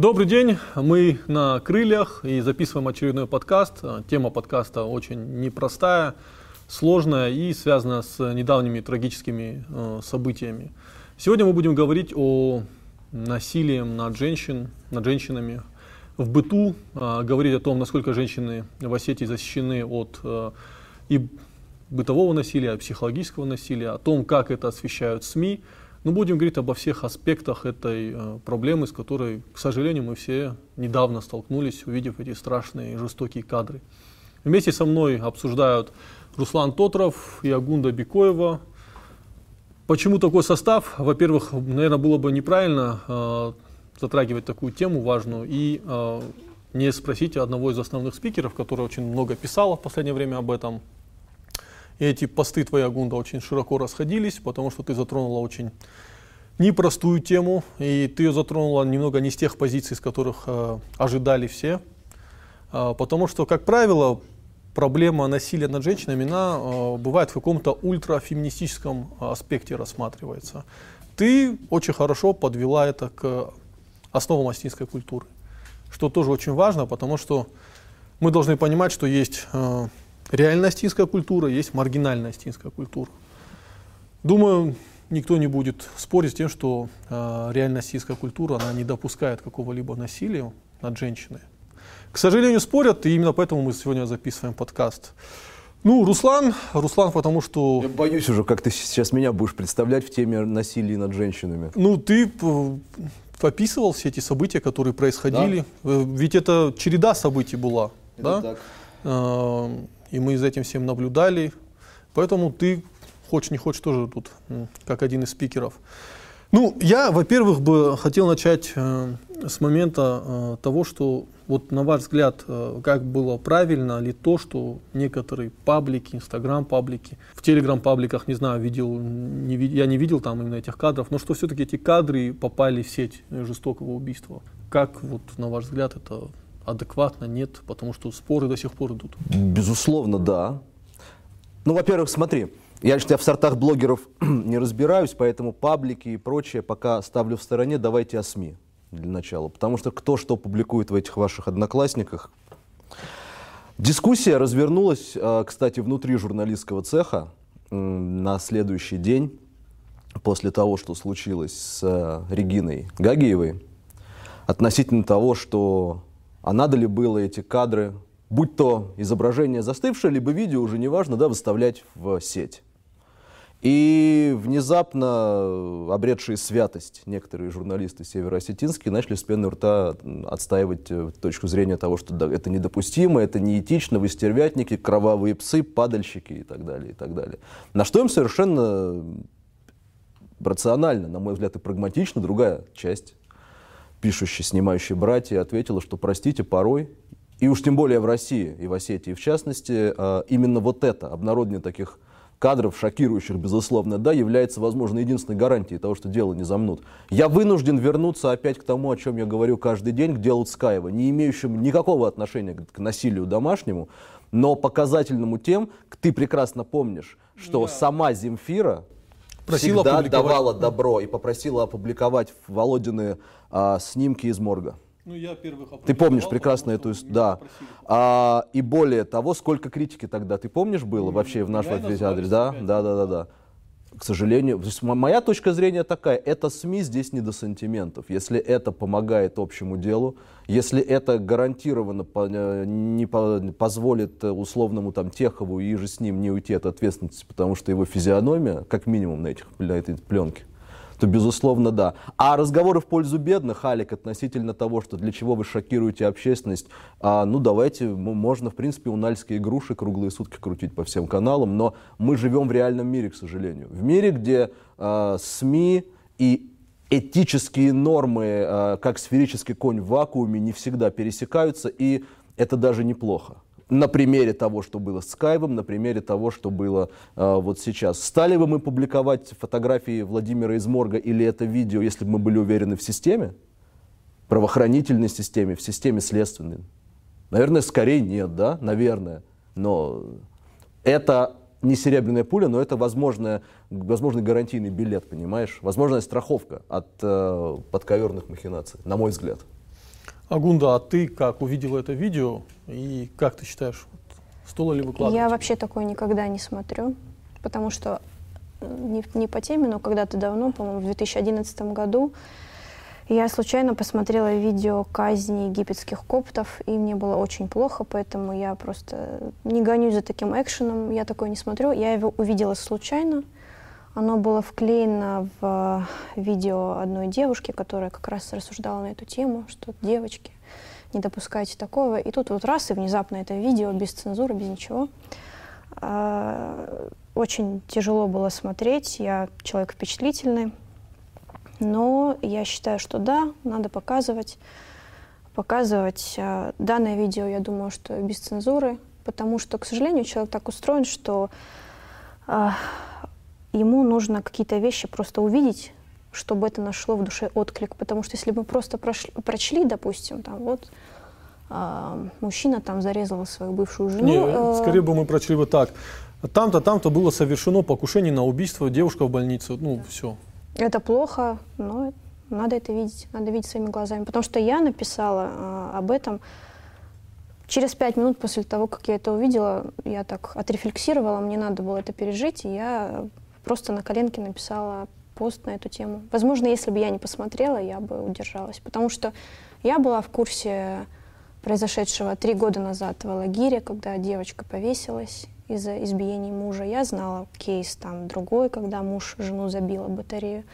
Добрый день, мы на крыльях и записываем очередной подкаст. Тема подкаста очень непростая, сложная и связана с недавними трагическими э, событиями. Сегодня мы будем говорить о насилии над, женщин, над женщинами в быту, э, говорить о том, насколько женщины в Осетии защищены от э, и бытового насилия, психологического насилия, о том, как это освещают СМИ, но будем говорить обо всех аспектах этой э, проблемы, с которой, к сожалению, мы все недавно столкнулись, увидев эти страшные жестокие кадры. Вместе со мной обсуждают Руслан Тотров и Агунда Бикоева. Почему такой состав? Во-первых, наверное, было бы неправильно э, затрагивать такую тему важную и э, не спросить одного из основных спикеров, который очень много писал в последнее время об этом, и эти посты твоя Гунда очень широко расходились, потому что ты затронула очень непростую тему, и ты ее затронула немного не с тех позиций, с которых э, ожидали все. Э, потому что, как правило, проблема насилия над женщинами, она э, бывает в каком-то ультрафеминистическом аспекте рассматривается. Ты очень хорошо подвела это к основам астинской культуры, что тоже очень важно, потому что мы должны понимать, что есть э, реальная астинская культура, есть маргинальная астинская культура. Думаю, никто не будет спорить с тем, что э, реальная астинская культура она не допускает какого-либо насилия над женщиной. К сожалению, спорят, и именно поэтому мы сегодня записываем подкаст. Ну, Руслан, Руслан, потому что... Я боюсь уже, как ты сейчас меня будешь представлять в теме насилия над женщинами. Ну, ты описывал все эти события, которые происходили. Да. Э, ведь это череда событий была. Это да? так. И мы за этим всем наблюдали. Поэтому ты, хочешь не хочешь, тоже тут как один из спикеров. Ну, я, во-первых, бы хотел начать э, с момента э, того, что вот на ваш взгляд, э, как было правильно ли то, что некоторые паблики, инстаграм-паблики, в телеграм-пабликах, не знаю, видел, не, я не видел там именно этих кадров, но что все-таки эти кадры попали в сеть жестокого убийства. Как вот на ваш взгляд это адекватно, нет, потому что споры до сих пор идут. Безусловно, да. Ну, во-первых, смотри, я, я в сортах блогеров не разбираюсь, поэтому паблики и прочее пока ставлю в стороне. Давайте о СМИ для начала. Потому что кто что публикует в этих ваших одноклассниках. Дискуссия развернулась, а, кстати, внутри журналистского цеха на следующий день после того, что случилось с а, Региной Гагиевой, относительно того, что а надо ли было эти кадры, будь то изображение застывшее, либо видео, уже неважно, да, выставлять в сеть. И внезапно обретшие святость некоторые журналисты североосетинские начали с пены рта отстаивать э, точку зрения того, что это недопустимо, это неэтично, вы стервятники, кровавые псы, падальщики и так далее, и так далее. На что им совершенно рационально, на мой взгляд, и прагматично другая часть пишущие, снимающие братья, ответила, что, простите, порой, и уж тем более в России и в Осетии в частности, а, именно вот это, обнародование таких кадров, шокирующих, безусловно, да, является, возможно, единственной гарантией того, что дело не замнут. Я вынужден вернуться опять к тому, о чем я говорю каждый день, к делу Цкаева, не имеющему никакого отношения к насилию домашнему, но показательному тем, ты прекрасно помнишь, что yeah. сама Земфира просила всегда давала добро и попросила опубликовать Володины а, снимки из морга. Ну, я первых Ты помнишь прекрасно эту историю, да. А, и более того, сколько критики тогда, ты помнишь, было вообще в наш адрес, да? Да, да, да, да к сожалению, то есть моя точка зрения такая, это СМИ здесь не до сантиментов. Если это помогает общему делу, если это гарантированно э, не по, позволит э, условному там Техову и же с ним не уйти от ответственности, потому что его физиономия, как минимум на, этих, на этой пленке, то, безусловно, да. А разговоры в пользу бедных, Алик, относительно того, что для чего вы шокируете общественность, а, ну, давайте, можно, в принципе, унальские игруши круглые сутки крутить по всем каналам, но мы живем в реальном мире, к сожалению. В мире, где а, СМИ и этические нормы, а, как сферический конь в вакууме, не всегда пересекаются, и это даже неплохо на примере того, что было с Скайвом, на примере того, что было э, вот сейчас. Стали бы мы публиковать фотографии Владимира из морга или это видео, если бы мы были уверены в системе, правоохранительной системе, в системе следственной? Наверное, скорее нет, да, наверное. Но это не серебряная пуля, но это возможная, возможный гарантийный билет, понимаешь? Возможная страховка от э, подковерных махинаций, на мой взгляд. Агунда, а ты как увидела это видео и как ты считаешь, стоило ли выкладывать? Я вообще такое никогда не смотрю, потому что не, не по теме, но когда-то давно, по-моему, в 2011 году, я случайно посмотрела видео казни египетских коптов, и мне было очень плохо, поэтому я просто не гонюсь за таким экшеном, я такое не смотрю. Я его увидела случайно. Оно было вклеено в видео одной девушки, которая как раз рассуждала на эту тему, что девочки, не допускайте такого. И тут вот раз, и внезапно это видео без цензуры, без ничего. А, очень тяжело было смотреть, я человек впечатлительный, но я считаю, что да, надо показывать. Показывать э, данное видео, я думаю, что без цензуры, потому что, к сожалению, человек так устроен, что э, ему нужно какие-то вещи просто увидеть, чтобы это нашло в душе отклик. Потому что если мы просто прошли, прочли, допустим, там вот э, мужчина там зарезал свою бывшую жену. Не, э, скорее бы мы прочли вот так. Там-то, там-то было совершено покушение на убийство, девушка в больнице. Ну, да. все. Это плохо, но надо это видеть, надо видеть своими глазами. Потому что я написала э, об этом через пять минут после того, как я это увидела, я так отрефлексировала, мне надо было это пережить, и я просто на коленке написала пост на эту тему. Возможно, если бы я не посмотрела, я бы удержалась. Потому что я была в курсе произошедшего три года назад в Алагире, когда девочка повесилась из-за избиений мужа. Я знала кейс там другой, когда муж жену забила батарею.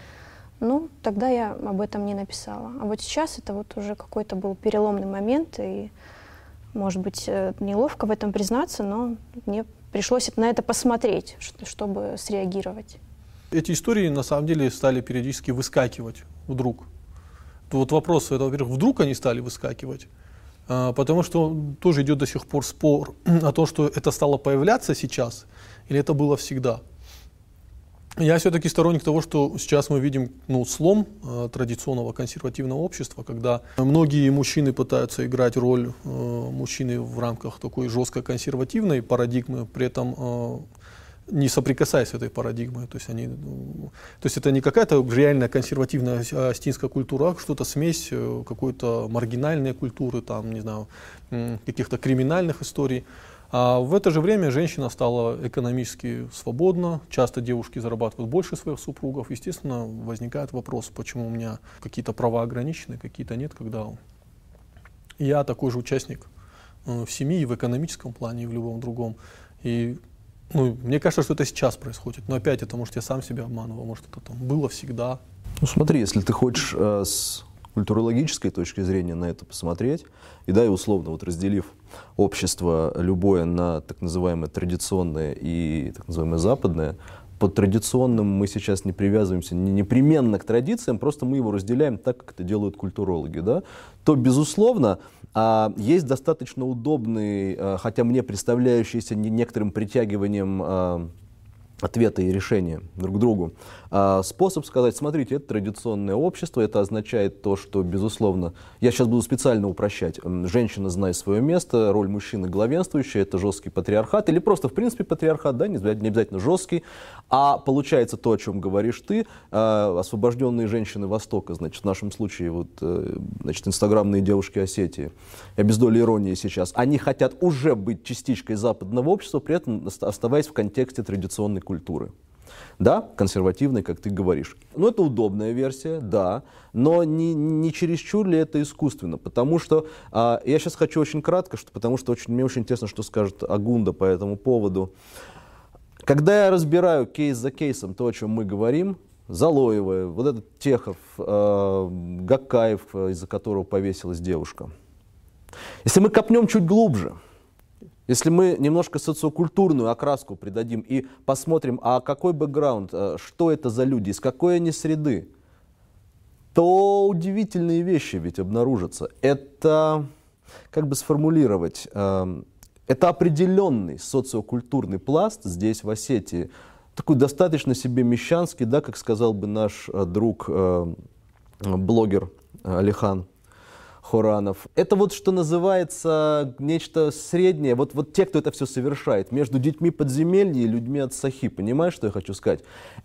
Ну, тогда я об этом не написала. А вот сейчас это вот уже какой-то был переломный момент, и, может быть, э, неловко в этом признаться, но мне пришлось на это посмотреть, чтобы среагировать. Эти истории, на самом деле, стали периодически выскакивать вдруг. Вот вопрос, это, во-первых, вдруг они стали выскакивать, потому что тоже идет до сих пор спор о том, что это стало появляться сейчас или это было всегда. Я все-таки сторонник того, что сейчас мы видим ну, слом э, традиционного консервативного общества, когда многие мужчины пытаются играть роль э, мужчины в рамках такой жестко консервативной парадигмы, при этом э, не соприкасаясь с этой парадигмой. То есть, они, ну, то есть это не какая-то реальная консервативная астинская культура, а что-то смесь э, какой-то маргинальной культуры, там, не знаю, каких-то криминальных историй. А в это же время женщина стала экономически свободна, часто девушки зарабатывают больше своих супругов. Естественно, возникает вопрос, почему у меня какие-то права ограничены, какие-то нет, когда я такой же участник э, в семье, и в экономическом плане, и в любом другом. И ну, мне кажется, что это сейчас происходит. Но опять это, может, я сам себя обманывал, может, это там было всегда. Ну, смотри, если ты хочешь э, с культурологической точки зрения на это посмотреть, и да, и условно, вот разделив общество любое на так называемое традиционное и так называемое западное, под традиционным мы сейчас не привязываемся не непременно к традициям, просто мы его разделяем так, как это делают культурологи, да, то, безусловно, а, есть достаточно удобный, а, хотя мне представляющийся некоторым притягиванием а, ответы и решения друг другу. А, способ сказать, смотрите, это традиционное общество, это означает то, что, безусловно, я сейчас буду специально упрощать, женщина знает свое место, роль мужчины главенствующая, это жесткий патриархат, или просто, в принципе, патриархат, да, не обязательно жесткий, а получается то, о чем говоришь ты, а, освобожденные женщины Востока, значит, в нашем случае, вот, э, значит, инстаграмные девушки Осетии, я без доли иронии сейчас, они хотят уже быть частичкой западного общества, при этом оставаясь в контексте традиционной культуры. Да, консервативной, как ты говоришь. Ну, это удобная версия, да, но не, не чересчур ли это искусственно? Потому что, а, я сейчас хочу очень кратко, что, потому что очень, мне очень интересно, что скажет Агунда по этому поводу. Когда я разбираю кейс за кейсом то, о чем мы говорим, Залоева, вот этот Техов, э, Гакаев, из-за которого повесилась девушка. Если мы копнем чуть глубже – если мы немножко социокультурную окраску придадим и посмотрим, а какой бэкграунд, э, что это за люди, из какой они среды, то удивительные вещи ведь обнаружатся. Это, как бы сформулировать, эм, это определенный социокультурный пласт здесь, в Осетии, такой достаточно себе мещанский, да, как сказал бы наш э, друг, э, блогер Алихан Хоранов. Это вот что называется нечто среднее. Вот, вот те, кто это все совершает, между детьми подземелья и людьми от Сахи. Понимаешь, что я хочу сказать?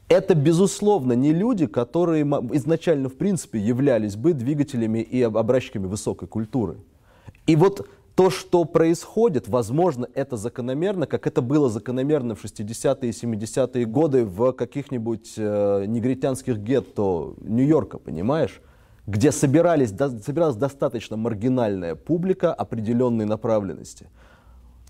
Это, безусловно, не люди, которые изначально, в принципе, являлись бы двигателями и образчиками высокой культуры. И вот то, что происходит, возможно, это закономерно, как это было закономерно в 60-е и 70-е годы в каких-нибудь э, негритянских гетто Нью-Йорка, понимаешь? Где собирались, до, собиралась достаточно маргинальная публика определенной направленности.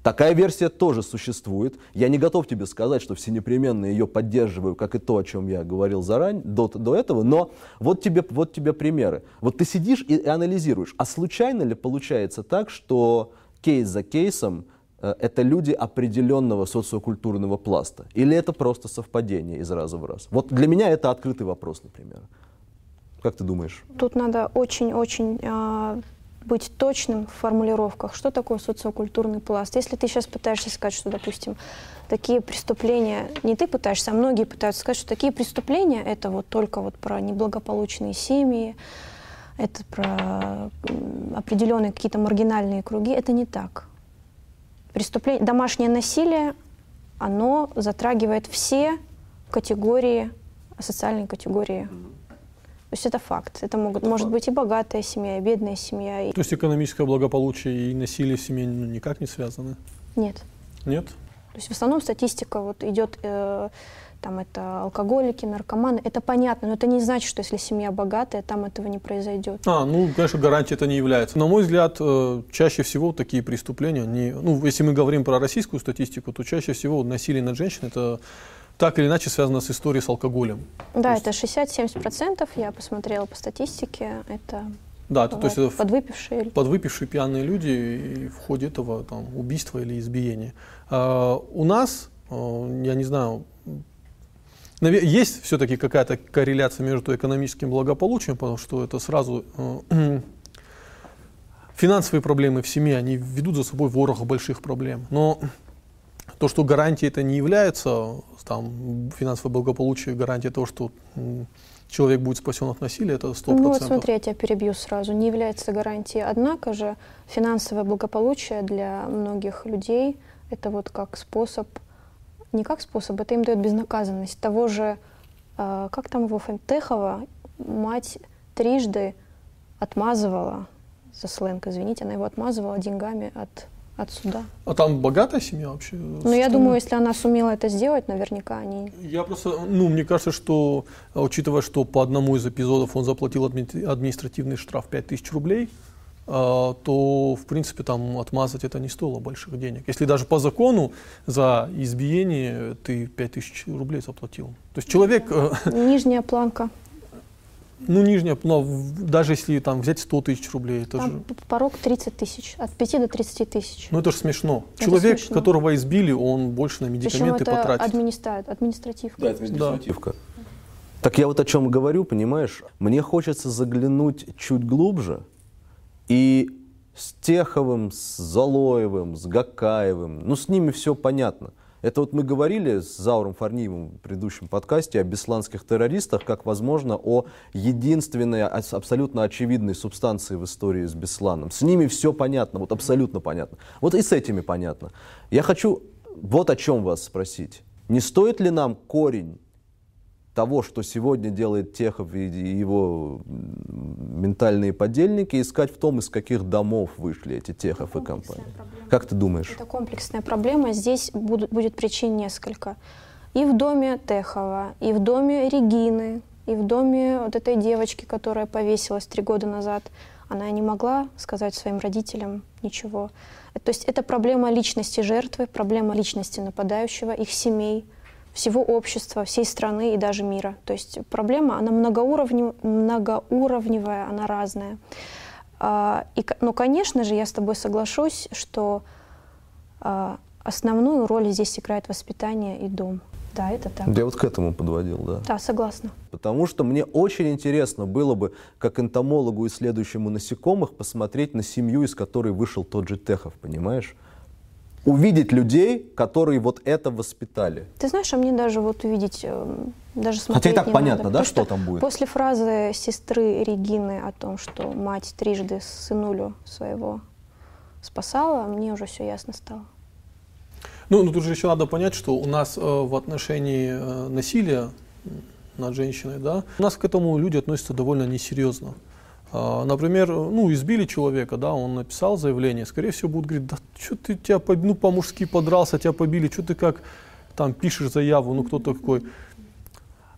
Такая версия тоже существует. Я не готов тебе сказать, что все непременно ее поддерживаю, как и то, о чем я говорил заранее, до, до этого, но вот тебе, вот тебе примеры. Вот ты сидишь и, и анализируешь, а случайно ли получается так, что кейс за кейсом э, это люди определенного социокультурного пласта? Или это просто совпадение из раза в раз? Вот для меня это открытый вопрос, например. Как ты думаешь? Тут надо очень-очень э, быть точным в формулировках, что такое социокультурный пласт. Если ты сейчас пытаешься сказать, что, допустим, такие преступления, не ты пытаешься, а многие пытаются сказать, что такие преступления это вот только вот про неблагополучные семьи, это про определенные какие-то маргинальные круги, это не так. Преступление, домашнее насилие, оно затрагивает все категории, социальные категории то есть это факт. Это могут, может быть и богатая семья, и бедная семья. И... То есть экономическое благополучие и насилие в семье ну, никак не связаны? Нет. Нет? То есть в основном статистика вот идет, э, там это алкоголики, наркоманы. Это понятно, но это не значит, что если семья богатая, там этого не произойдет. А, ну, конечно, гарантией это не является. На мой взгляд, э, чаще всего такие преступления, не, ну, если мы говорим про российскую статистику, то чаще всего насилие над женщиной это так или иначе связано с историей с алкоголем. Да, то это 60-70%, я посмотрела по статистике, это да, то, то есть это подвыпившие. Подвыпившие пьяные люди и в ходе этого там, убийства или избиения. А, у нас, а, я не знаю, есть все-таки какая-то корреляция между экономическим благополучием, потому что это сразу э, финансовые проблемы в семье, они ведут за собой ворох больших проблем. Но то, что гарантией это не является, там, финансовое благополучие, гарантия того, что человек будет спасен от насилия, это 100%. Ну вот смотри, я тебя перебью сразу, не является гарантией. Однако же финансовое благополучие для многих людей это вот как способ, не как способ, это им дает безнаказанность. Того же, э, как там его фамилия, Техова, мать трижды отмазывала, за сленг, извините, она его отмазывала деньгами от от суда. А там богатая семья вообще? Ну, я думаю, если она сумела это сделать, наверняка они... Я просто, ну, мне кажется, что, учитывая, что по одному из эпизодов он заплатил административный штраф 5000 рублей, а, то, в принципе, там отмазать это не стоило больших денег. Если даже по закону за избиение ты 5000 рублей заплатил. То есть человек... Э, Нижняя планка ну, нижняя, но даже если там взять 100 тысяч рублей, это там же... порог 30 тысяч, от 5 до 30 тысяч. Ну, это же смешно. Это Человек, смешно. которого избили, он больше на медикаменты Причем это потратит. Администра... административка. Да, административка. Да. Так я вот о чем говорю, понимаешь? Мне хочется заглянуть чуть глубже и с Теховым, с Залоевым, с Гакаевым, ну, с ними все понятно. Это вот мы говорили с Зауром Фарниевым в предыдущем подкасте о бесланских террористах, как, возможно, о единственной, абсолютно очевидной субстанции в истории с Бесланом. С ними все понятно, вот абсолютно понятно. Вот и с этими понятно. Я хочу вот о чем вас спросить. Не стоит ли нам корень того, что сегодня делает Техов и его ментальные подельники, искать в том, из каких домов вышли эти Техов и компании. Проблема. Как ты думаешь? Это комплексная проблема. Здесь будут, будет причин несколько. И в доме Техова, и в доме Регины, и в доме вот этой девочки, которая повесилась три года назад. Она не могла сказать своим родителям ничего. То есть это проблема личности жертвы, проблема личности нападающего, их семей – всего общества, всей страны и даже мира. То есть проблема, она многоуровнев, многоуровневая, она разная. А, и, ну, конечно же, я с тобой соглашусь, что а, основную роль здесь играет воспитание и дом. Да, это так. Я вот к этому подводил, да. Да, согласна. Потому что мне очень интересно было бы, как энтомологу, исследующему насекомых, посмотреть на семью, из которой вышел тот же Техов, понимаешь? Увидеть людей, которые вот это воспитали. Ты знаешь, а мне даже вот увидеть, э, даже смотреть Хотя и так не понятно, надо, да, потому что там будет? После фразы сестры Регины о том, что мать трижды сынулю своего спасала, мне уже все ясно стало. Ну, ну тут же еще надо понять, что у нас э, в отношении э, насилия над женщиной, да, у нас к этому люди относятся довольно несерьезно. А, например, ну, избили человека, да, он написал заявление, скорее всего, будут говорить, да что ты тебя, ну, по-мужски подрался, тебя побили, что ты как там пишешь заяву, ну, кто такой.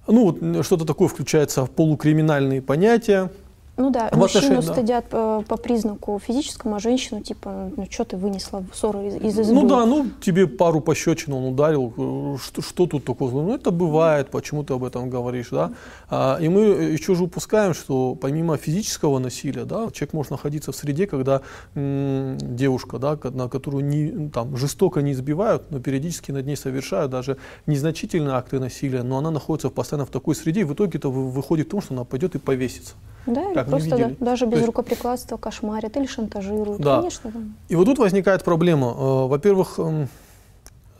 Ну, вот что-то такое включается в полукриминальные понятия. Ну да, В мужчину отношении- да. стыдят э, по признаку физическому, а женщину типа, ну что ты вынесла ссору из, из избы? Ну да, ну тебе пару пощечин он ударил, э, что, что тут такого? Ну это бывает, почему ты об этом говоришь, да? А, и мы еще же упускаем, что помимо физического насилия, да, человек может находиться в среде, когда м, девушка, да, на которую не, там, жестоко не избивают, но периодически над ней совершают даже незначительные акты насилия, но она находится постоянно в такой среде, и в итоге это вы- выходит к тому, что она пойдет и повесится. Да, как просто да, даже без есть- рукоприкладства кошмарят или шантажируют. Да. Конечно, да. И вот тут возникает проблема. Э, Во-первых, эм,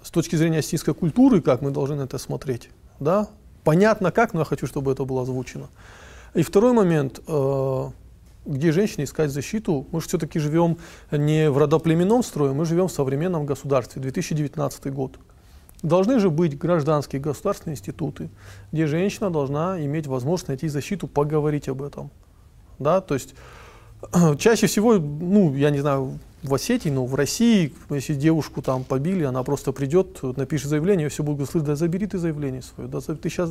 с точки зрения осетинской культуры, как мы должны на это смотреть, да, понятно как, но я хочу, чтобы это было озвучено. И второй момент, э, где женщине искать защиту, мы же все-таки живем не в родоплеменном строе, мы живем в современном государстве, 2019 год. Должны же быть гражданские государственные институты, где женщина должна иметь возможность найти защиту, поговорить об этом. Да, то есть чаще всего, ну, я не знаю, в Осетии, но в России, если девушку там побили, она просто придет, напишет заявление, все будут говорить, да забери ты заявление свое, да ты сейчас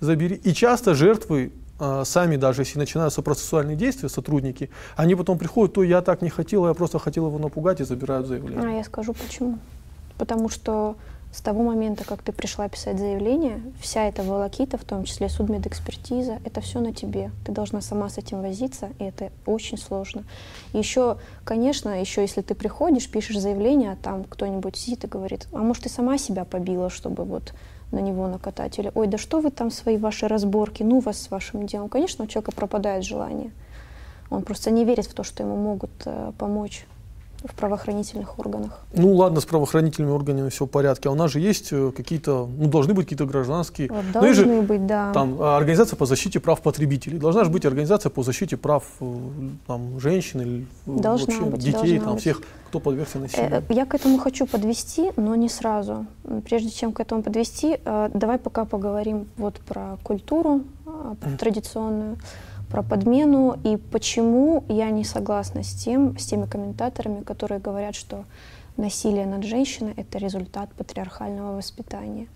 забери. И часто жертвы а, сами, даже если начинаются процессуальные действия, сотрудники, они потом приходят, то я так не хотела, я просто хотела его напугать и забирают заявление. А я скажу почему. Потому что с того момента, как ты пришла писать заявление, вся эта волокита, в том числе судмедэкспертиза, это все на тебе. Ты должна сама с этим возиться, и это очень сложно. Еще, конечно, еще если ты приходишь, пишешь заявление, а там кто-нибудь сидит и говорит, а может, ты сама себя побила, чтобы вот на него накатать, или ой, да что вы там свои ваши разборки, ну вас с вашим делом. Конечно, у человека пропадает желание. Он просто не верит в то, что ему могут э, помочь в правоохранительных органах. Ну ладно, с правоохранительными органами все в порядке, а у нас же есть э, какие-то, ну должны быть какие-то гражданские, Вот ну, есть же должны быть, да. Там а, организация по защите прав потребителей. Должна же быть организация по защите прав э, там, женщин или э, Должна вообще быть, детей, там, быть. всех, кто подвергся Э, насилию. Я к этому хочу подвести, но не сразу. Прежде чем к этому подвести, э, давай пока поговорим вот про культуру э, традиционную, про подмену и почему я не согласна с тем, с теми комментаторами, которые говорят, что насилие над женщиной — это результат патриархального воспитания.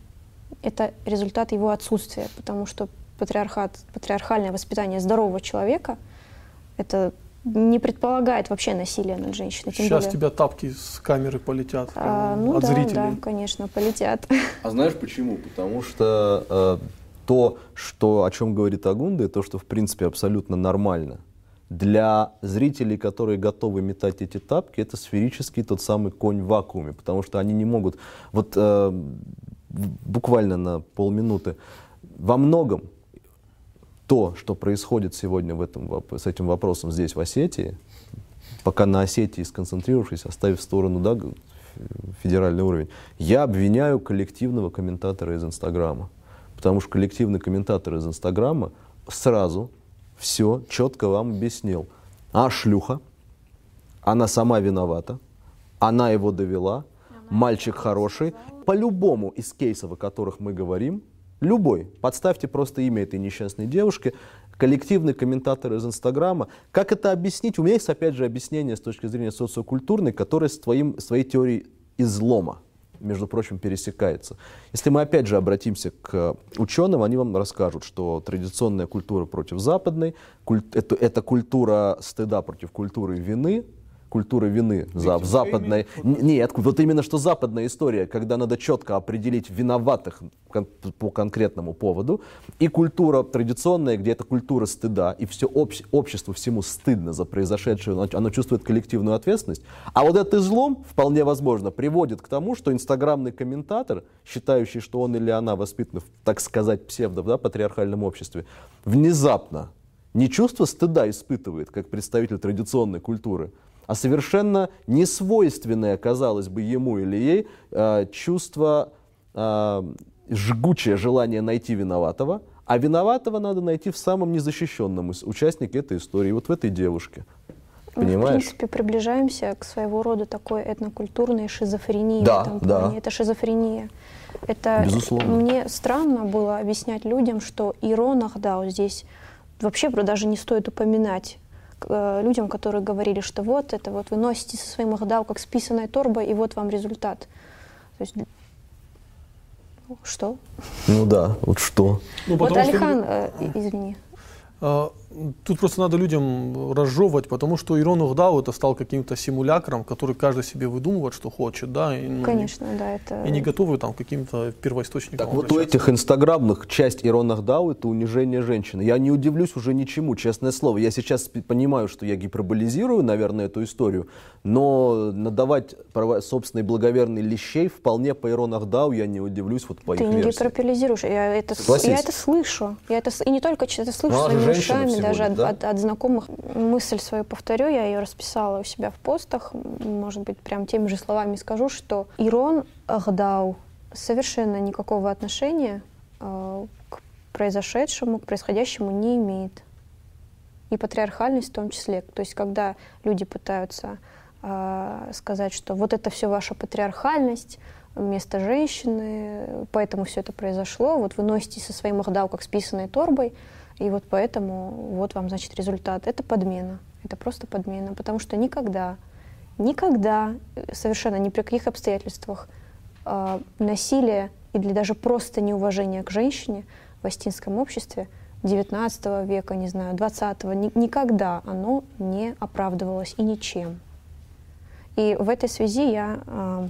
Это результат его отсутствия, потому что патриархат, патриархальное воспитание здорового человека — это не предполагает вообще насилие над женщиной. тем Сейчас более- тебя тапки с камеры полетят а, ну от да, зрителей. да, конечно, полетят. А знаешь почему? Потому что э, то, что, о чем говорит Агунда, и то, что в принципе абсолютно нормально, для зрителей, которые готовы метать эти тапки, это сферический тот самый конь в вакууме, потому что они не могут, вот э, буквально на полминуты, во многом то, что происходит сегодня в этом, с этим вопросом здесь, в Осетии, пока на Осетии сконцентрировавшись, оставив в сторону да, федеральный уровень, я обвиняю коллективного комментатора из Инстаграма. Потому что коллективный комментатор из Инстаграма сразу все четко вам объяснил. А шлюха, она сама виновата, она его довела, мальчик хороший. По-любому из кейсов, о которых мы говорим, любой, подставьте просто имя этой несчастной девушки, коллективный комментатор из Инстаграма. Как это объяснить? У меня есть, опять же, объяснение с точки зрения социокультурной, которое с, твоим, с твоей теорией излома, между прочим, пересекается. Если мы, опять же, обратимся к ученым, они вам расскажут, что традиционная культура против западной, куль- это, это культура стыда против культуры вины, культура вины за, западной... Нет, вот именно что западная история, когда надо четко определить виноватых кон- по конкретному поводу, и культура традиционная, где это культура стыда, и все обще- обществу всему стыдно за произошедшее, оно, оно чувствует коллективную ответственность. А вот этот излом, вполне возможно, приводит к тому, что инстаграмный комментатор, считающий, что он или она воспитаны в, так сказать, псевдо, да, патриархальном обществе, внезапно не чувство стыда испытывает, как представитель традиционной культуры, а совершенно несвойственное, казалось бы, ему или ей э, чувство, э, жгучее желание найти виноватого, а виноватого надо найти в самом незащищенном участнике этой истории, вот в этой девушке. Понимаешь? Мы, в принципе, приближаемся к своего рода такой этнокультурной шизофрении да, в этом да. Это шизофрения. Это Безусловно. мне странно было объяснять людям, что Иронах, да, вот здесь вообще даже не стоит упоминать э, людям, которые говорили, что вот это вот вы носите со своим Ахдау как списанная торба, и вот вам результат. То есть что? Ну да, вот что. Ну, вот Алихан, что... э, извини. А, тут просто надо людям разжевывать, потому что Ирон Ухдау это стал каким-то симулякром, который каждый себе выдумывает, что хочет, да, и, ну, Конечно, да, это... И не готовы там каким-то первоисточникам Так вот у этих инстаграмных часть Ирон Ухдау это унижение женщины. Я не удивлюсь уже ничему, честное слово. Я сейчас понимаю, что я гиперболизирую, наверное, эту историю, но надавать собственный благоверный лещей вполне по Ирон Ухдау я не удивлюсь вот по Ты их не версии. гиперболизируешь, я это, я это слышу. Я это, и не только это слышу, ну, ушами, даже от, да? от, от знакомых. Мысль свою повторю, я ее расписала у себя в постах, может быть, прям теми же словами скажу, что Ирон Ахдау совершенно никакого отношения э, к произошедшему, к происходящему не имеет. И патриархальность в том числе. То есть, когда люди пытаются э, сказать, что вот это все ваша патриархальность, место женщины, поэтому все это произошло, вот вы носите со своим Ахдау как с писаной торбой, и вот поэтому вот вам, значит, результат. Это подмена. Это просто подмена. Потому что никогда, никогда, э, совершенно ни при каких обстоятельствах э, насилие или даже просто неуважение к женщине в астинском обществе 19 века, не знаю, 20 ни, никогда оно не оправдывалось и ничем. И в этой связи я э,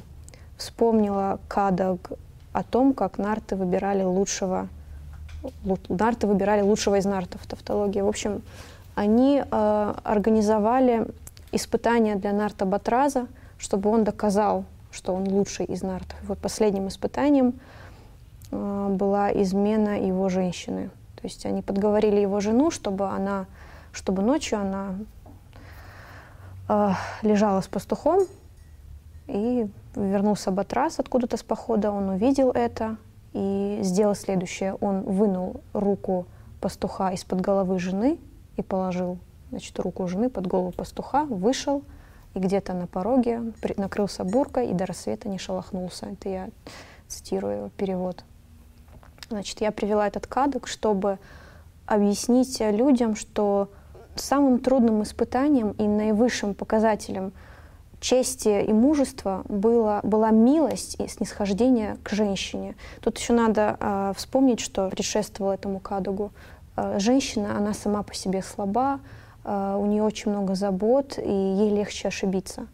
вспомнила кадаг о том, как нарты выбирали лучшего нарты выбирали лучшего из нартов, тавтология. В общем, они э, организовали испытания для нарта Батраза, чтобы он доказал, что он лучший из нартов. вот последним испытанием э, была измена его женщины. То есть они подговорили его жену, чтобы она, чтобы ночью она э, лежала с пастухом, и вернулся Батрас откуда-то с похода, он увидел это, и сделал следующее. Он вынул руку пастуха из-под головы жены и положил значит, руку жены под голову пастуха, вышел, и где-то на пороге накрылся буркой и до рассвета не шелохнулся. Это я цитирую перевод. Значит, я привела этот кадок, чтобы объяснить людям, что самым трудным испытанием и наивысшим показателем – чести и мужества было, была милость и снисхождение к женщине. Тут еще надо э, вспомнить, что предшествовало этому кадугу. Э, женщина, она сама по себе слаба, э, у нее очень много забот, и ей легче ошибиться.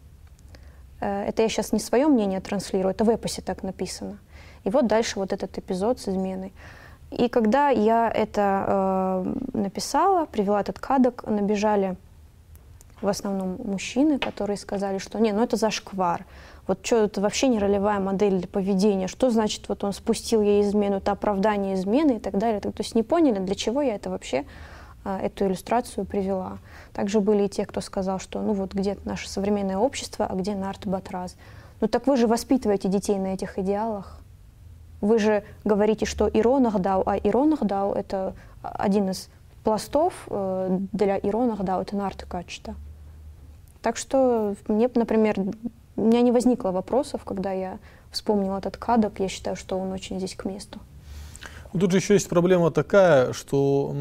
Э, это я сейчас не свое мнение транслирую, это в эпосе так написано. И вот дальше вот этот эпизод с изменой. И когда я это э, написала, привела этот кадок, набежали в основном мужчины, которые сказали, что не, ну это зашквар. Вот что это вообще не ролевая модель поведения. Что значит, вот он спустил ей измену, это оправдание измены и так далее. То есть не поняли, для чего я это вообще а, эту иллюстрацию привела. Также были и те, кто сказал, что ну вот где наше современное общество, а где Нарт Батраз. Ну так вы же воспитываете детей на этих идеалах. Вы же говорите, что Ирон Ахдау, а Ирон Ахдау — это один из пластов э, для Ирон Ахдау, это Нарт Качта. Так что мне, например, у меня не возникло вопросов, когда я вспомнила этот кадок. Я считаю, что он очень здесь к месту. Ну, тут же еще есть проблема такая, что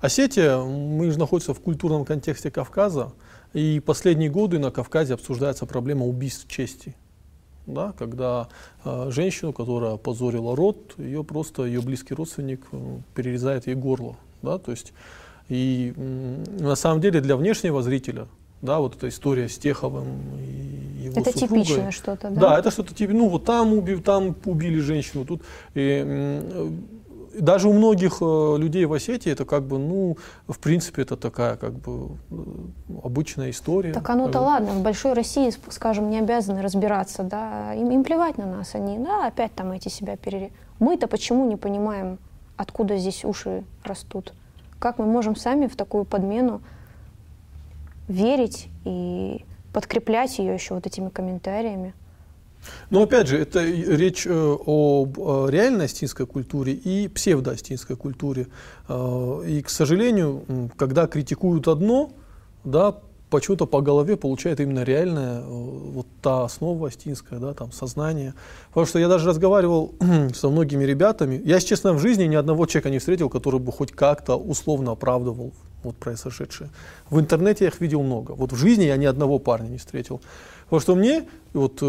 Осетия, мы же находимся в культурном контексте Кавказа, и последние годы на Кавказе обсуждается проблема убийств чести. Да, когда э, женщину, которая позорила род, ее просто ее близкий родственник э, перерезает ей горло. Да, то есть, и э, на самом деле для внешнего зрителя да, вот эта история с Теховым и его Это супругой. типичное что-то, да? Да, это что-то типа, ну вот там, убив, там убили женщину, тут. И, даже у многих э, людей в Осетии это как бы, ну, в принципе, это такая как бы э, обычная история. Так оно-то ладно, в большой России, скажем, не обязаны разбираться, да, им, им плевать на нас, они, да, опять там эти себя перери. Мы-то почему не понимаем, откуда здесь уши растут? Как мы можем сами в такую подмену верить и подкреплять ее еще вот этими комментариями. Но опять же, это речь э, об э, реальной астинской культуре и псевдоастинской культуре. Э, и, к сожалению, когда критикуют одно, да, почему-то по голове получает именно реальная вот та основа астинская, да, там сознание. Потому что я даже разговаривал со многими ребятами. Я, честно, в жизни ни одного человека не встретил, который бы хоть как-то условно оправдывал вот произошедшее. В интернете я их видел много. Вот в жизни я ни одного парня не встретил. Потому что мне вот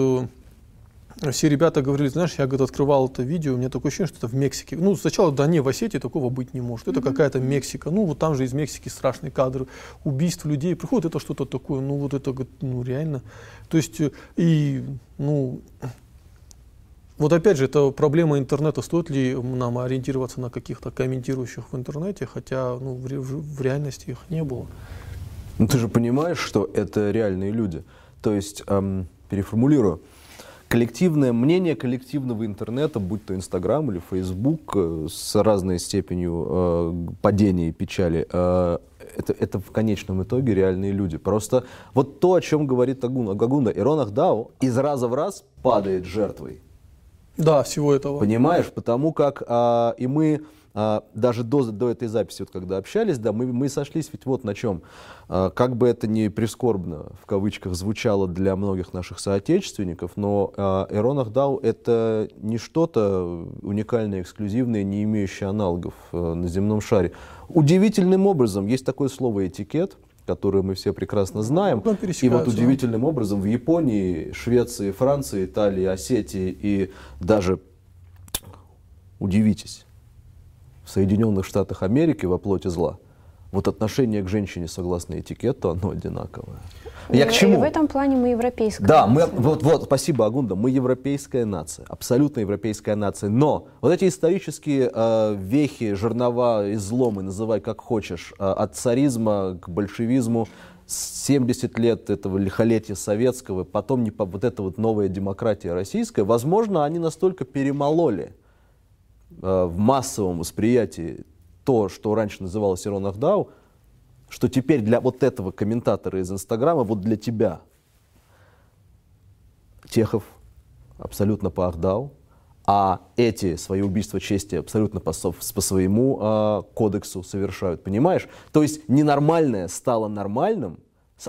все ребята говорили, знаешь, я говорит, открывал это видео, у меня такое ощущение, что это в Мексике. Ну, сначала, да не, в Осетии такого быть не может. Это какая-то Мексика. Ну, вот там же из Мексики страшные кадры убийств людей. Приходит это что-то такое, ну, вот это, ну, реально. То есть, э, и, ну, вот опять же, это проблема интернета. Стоит ли нам ориентироваться на каких-то комментирующих в интернете, хотя ну, в, в, реальности их не было. Ну ты же понимаешь, что это реальные люди. То есть, эм, переформулирую, коллективное мнение коллективного интернета, будь то Инстаграм или Фейсбук, э, с разной степенью э, падения и печали, э, это, это в конечном итоге реальные люди. Просто вот то, о чем говорит Агунда, Агагунда Ирон Ахдау, из раза в раз падает жертвой. Да, всего этого. Понимаешь, потому как а, и мы а, даже до, до этой записи, вот когда общались, да, мы, мы сошлись ведь вот на чем. А, как бы это ни прискорбно, в кавычках, звучало для многих наших соотечественников, но а, Эрон Ахдау — это не что-то уникальное, эксклюзивное, не имеющее аналогов а, на земном шаре. Удивительным образом есть такое слово «этикет», которое мы все прекрасно знаем. Ну, и вот удивительным образом в Японии, Швеции, Франции, Италии, Осетии и даже, удивитесь, в Соединенных Штатах Америки во плоти зла, вот отношение к женщине согласно этикету, оно одинаковое. Я к чему? И в этом плане мы европейская да, нация. мы, вот, вот, спасибо, Агунда, мы европейская нация, абсолютно европейская нация. Но вот эти исторические э, вехи, жернова, изломы, называй как хочешь, э, от царизма к большевизму, 70 лет этого лихолетия советского, потом не, вот эта вот новая демократия российская, возможно, они настолько перемололи Э, в массовом восприятии то, что раньше называлось Ирон Ахдау, что теперь для вот этого комментатора из Инстаграма, вот для тебя, Техов абсолютно по Ахдау, а эти свои убийства чести абсолютно по, по своему э, кодексу совершают. Понимаешь? То есть ненормальное стало нормальным,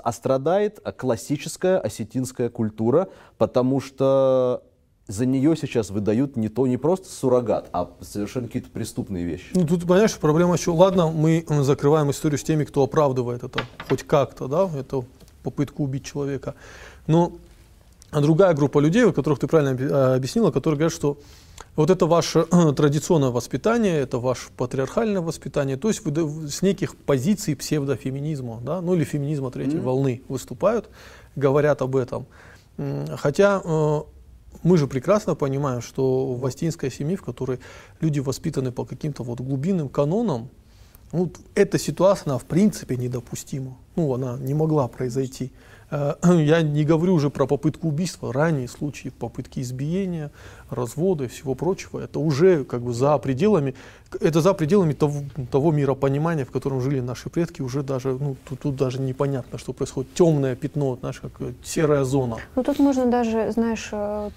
а страдает классическая осетинская культура, потому что за нее сейчас выдают не то, не просто суррогат, а совершенно какие-то преступные вещи. Ну, тут, понимаешь, проблема еще, ладно, мы закрываем историю с теми, кто оправдывает это хоть как-то, да, это попытку убить человека. Но другая группа людей, у которых ты правильно э, объяснила, которые говорят, что вот это ваше традиционное воспитание, это ваше патриархальное воспитание, то есть вы с неких позиций псевдофеминизма, да, ну или феминизма третьей mm-hmm. волны выступают, говорят об этом. Хотя э, мы же прекрасно понимаем, что в астинской семье, в которой люди воспитаны по каким-то вот глубинным канонам, ну, эта ситуация, она в принципе недопустима. Ну, она не могла произойти. Э, я не говорю уже про попытку убийства, ранние случаи попытки избиения, развода и всего прочего. Это уже как бы за пределами, это за пределами того, того миропонимания, в котором жили наши предки. Уже даже, ну, тут, тут даже непонятно, что происходит. Темное пятно, знаешь, как серая зона. Ну, тут можно даже, знаешь, э,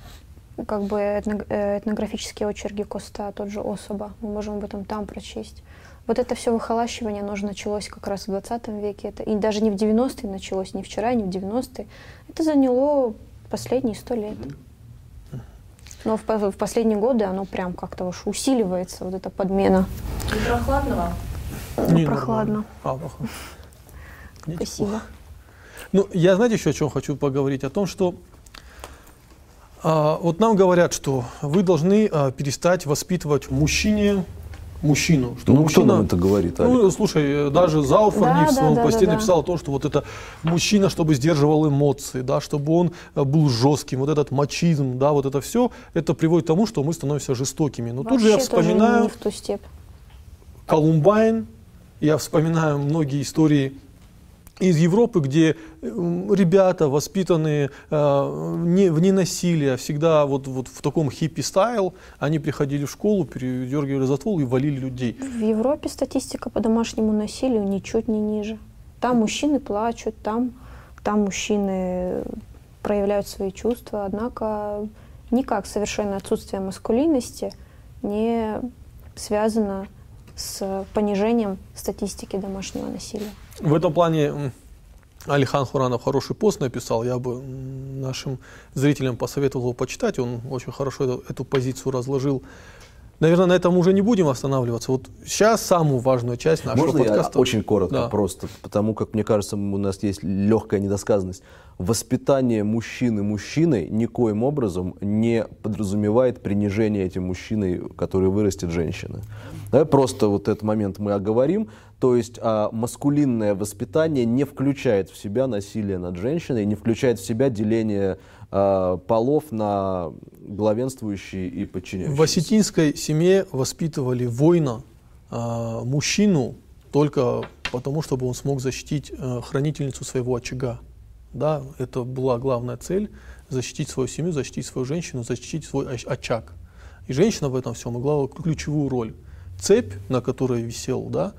как бы э, этнографические очерки Коста, тот же Особа, мы можем об этом там прочесть. Вот это все выхолащивание, оно же началось как раз в 20 веке. Это, и даже не в 90-е началось, не вчера, не в 90-е. Это заняло последние сто лет. Но в, в последние годы оно прям как-то уж усиливается, вот эта подмена. Не прохладно вам? Не прохладно. А, Спасибо. Ну, я, знаете, еще о чем хочу поговорить? О том, что а, вот нам говорят, что вы должны а, перестать воспитывать в мужчине мужчину. Что ну, мужчина, кто нам это говорит? Аля? Ну, слушай, даже Зауфер да, в своем да, посте да, да. написал то, что вот это мужчина, чтобы сдерживал эмоции, да, чтобы он э, был жестким, вот этот мачизм, да, вот это все, это приводит к тому, что мы становимся жестокими. Но Вообще тут же я вспоминаю... в ту степь. Колумбайн, я вспоминаю многие истории из Европы, где ребята, воспитанные э, не, в ненасилие, всегда вот, вот в таком хиппи-стайл, они приходили в школу, передергивали затвор и валили людей. В Европе статистика по домашнему насилию ничуть не ниже. Там мужчины плачут, там, там мужчины проявляют свои чувства, однако никак совершенно отсутствие маскулинности не связано с понижением статистики домашнего насилия. В этом плане Алихан Хуранов хороший пост написал, я бы нашим зрителям посоветовал его почитать, он очень хорошо эту, эту позицию разложил. Наверное, на этом уже не будем останавливаться. Вот сейчас самую важную часть нашего Можно подкаста. Я очень коротко, да. просто, потому как, мне кажется, у нас есть легкая недосказанность. Воспитание мужчины мужчиной никоим образом не подразумевает принижение этим мужчиной, который вырастет женщины. Давай просто вот этот момент мы оговорим. То есть а, маскулинное воспитание не включает в себя насилие над женщиной, не включает в себя деление полов на главенствующие и подчиняющиеся. В осетинской семье воспитывали воина, а, мужчину, только потому, чтобы он смог защитить а, хранительницу своего очага. Да, это была главная цель – защитить свою семью, защитить свою женщину, защитить свой очаг. И женщина в этом всем играла ключевую роль. Цепь, на которой висел, да,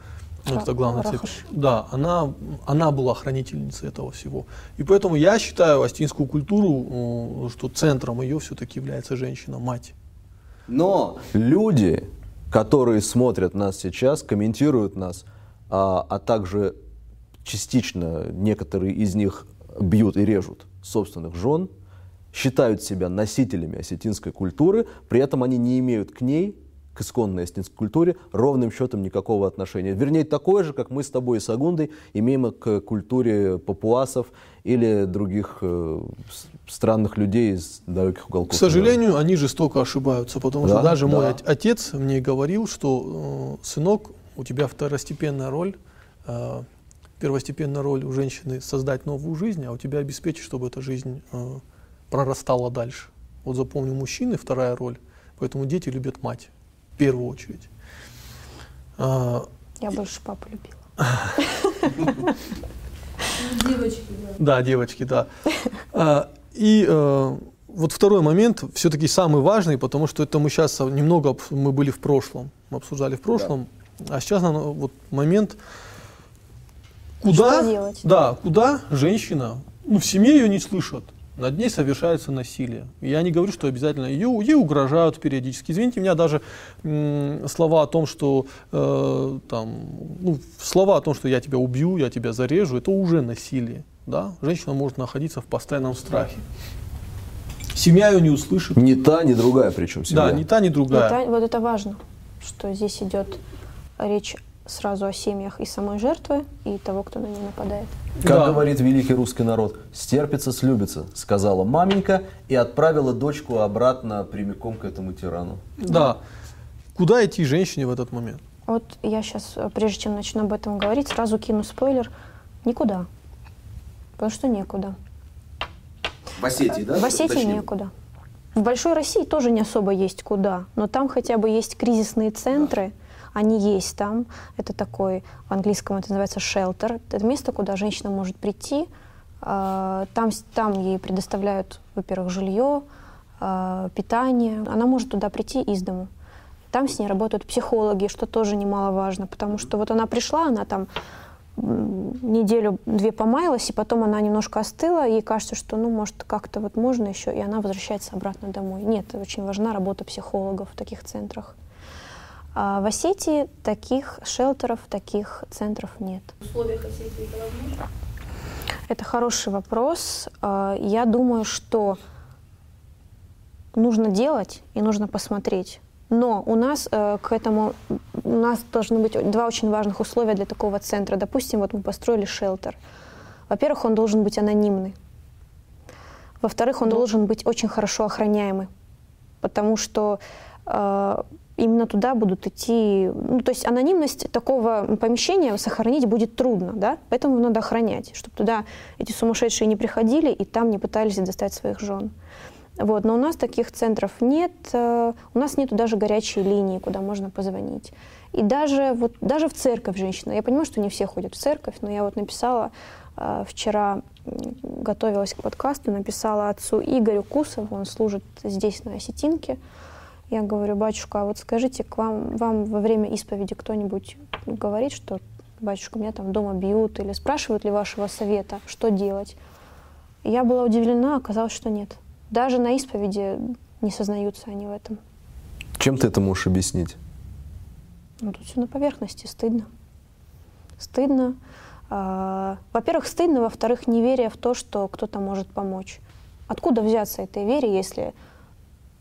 вот это главная цепь. Да, она, она была хранительницей этого всего. И поэтому я считаю астинскую культуру, что центром ее все-таки является женщина, мать. Но люди, которые смотрят нас сейчас, комментируют нас, а, а также частично некоторые из них бьют и режут собственных жен, считают себя носителями осетинской культуры, при этом они не имеют к ней к исконной осетинской культуре ровным счетом никакого отношения. Вернее, такое же, как мы с тобой и с Агундой имеем к культуре папуасов или других э, странных людей из далеких уголков. К сожалению, мира. они жестоко ошибаются, потому да, что даже да. мой отец мне говорил, что э, сынок, у тебя второстепенная роль, э, первостепенная роль у женщины создать новую жизнь, а у тебя обеспечить, чтобы эта жизнь э, прорастала дальше. Вот запомни, мужчины вторая роль, поэтому дети любят мать в первую очередь. А, Я и... больше папу любила. Девочки, да. Да, девочки, да. А, и э, вот второй момент, все-таки самый важный, потому что это мы сейчас немного, мы были в прошлом, мы обсуждали в прошлом, да. а сейчас вот момент, куда, да, куда женщина, ну в семье ее не слышат, над ней совершается насилие. Я не говорю, что обязательно ее, ей угрожают периодически. Извините меня, даже м, слова о том, что э, там, ну, слова о том, что я тебя убью, я тебя зарежу, это уже насилие. Да? Женщина может находиться в постоянном страхе. Семья ее не услышит. Ни та, ни другая причем семья. Да, ни та, ни другая. Это, вот это важно, что здесь идет речь сразу о семьях и самой жертвы, и того, кто на нее нападает. Как да. говорит великий русский народ, стерпится, слюбится, сказала маменька и отправила дочку обратно прямиком к этому тирану. Да. Куда идти женщине в этот момент? Вот я сейчас, прежде чем начну об этом говорить, сразу кину спойлер. Никуда. Потому что некуда. В Осетии, да? В Осетии Точнее. некуда. В Большой России тоже не особо есть куда, но там хотя бы есть кризисные центры, да они есть там. Это такой, в английском это называется shelter. Это место, куда женщина может прийти. А, там, там ей предоставляют, во-первых, жилье, а, питание. Она может туда прийти из дому. Там с ней работают психологи, что тоже немаловажно, потому что вот она пришла, она там неделю-две помаялась, и потом она немножко остыла, и ей кажется, что, ну, может, как-то вот можно еще, и она возвращается обратно домой. Нет, очень важна работа психологов в таких центрах. А в Осетии таких шелтеров, таких центров нет. В условиях Осетии это возможно? Это хороший вопрос. А, я думаю, что нужно делать и нужно посмотреть. Но у нас э, к этому у нас должны быть два очень важных условия для такого центра. Допустим, вот мы построили шелтер. Во-первых, он должен быть анонимный. Во-вторых, он должен быть очень хорошо охраняемый, потому что э, именно туда будут идти, ну, то есть анонимность такого помещения сохранить будет трудно, да, поэтому надо охранять, чтобы туда эти сумасшедшие не приходили и там не пытались достать своих жен. Вот, но у нас таких центров нет, э, у нас нету даже горячей линии, куда можно позвонить. И даже, вот, даже в церковь женщина, я понимаю, что не все ходят в церковь, но я вот написала э, вчера, готовилась к подкасту, написала отцу Игорю Кусову, он служит здесь, на Осетинке, я говорю, батюшка, а вот скажите, к вам, вам во время исповеди кто-нибудь говорит, что батюшка, меня там дома бьют, или спрашивают ли вашего совета, что делать. Я была удивлена, оказалось, что нет. Даже на исповеди не сознаются они в этом. Чем ты это можешь объяснить? Ну, тут все на поверхности, стыдно. Стыдно. А, Во-первых, стыдно, во-вторых, неверие в то, что кто-то может помочь. Откуда взяться этой вере, если,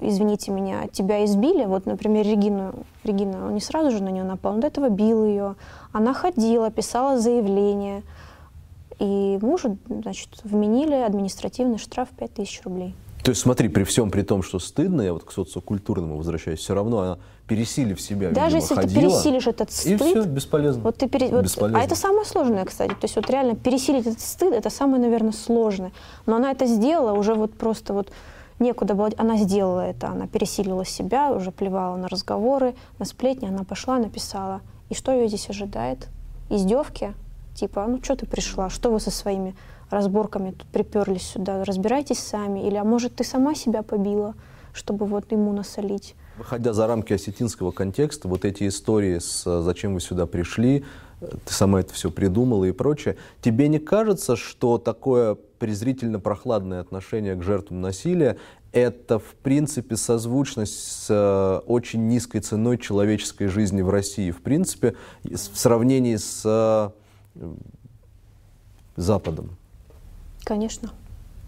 извините меня, тебя избили? Вот, например, Регину, Регина, он не сразу же на нее напал, он до этого бил ее. Она ходила, писала заявление. И мужу, значит, вменили административный штраф 5000 рублей. То есть смотри, при всем при том, что стыдно, я вот к социокультурному возвращаюсь, все равно она, пересилив себя, Даже видимо, если ходила, ты пересилишь этот и стыд, все, бесполезно. Вот ты пере- вот- Бесполезно. а это самое сложное, кстати. То есть вот реально пересилить этот стыд, это самое, наверное, сложное. Но она это сделала, уже вот просто вот некуда было. Она сделала это, она пересилила себя, уже плевала на разговоры, на сплетни. Она пошла, написала. И что ее здесь ожидает? Издевки? Типа, ну что ты пришла? Что вы со своими разборками тут приперлись сюда? Разбирайтесь сами. Или, а может, ты сама себя побила, чтобы вот ему насолить? Выходя за рамки осетинского контекста, вот эти истории с э, «зачем вы сюда пришли», э, ты сама это все придумала и прочее, тебе не кажется, что такое презрительно-прохладное отношение к жертвам насилия это, в принципе, созвучность с э, очень низкой ценой человеческой жизни в России, в принципе, в сравнении с э, Западом? Конечно,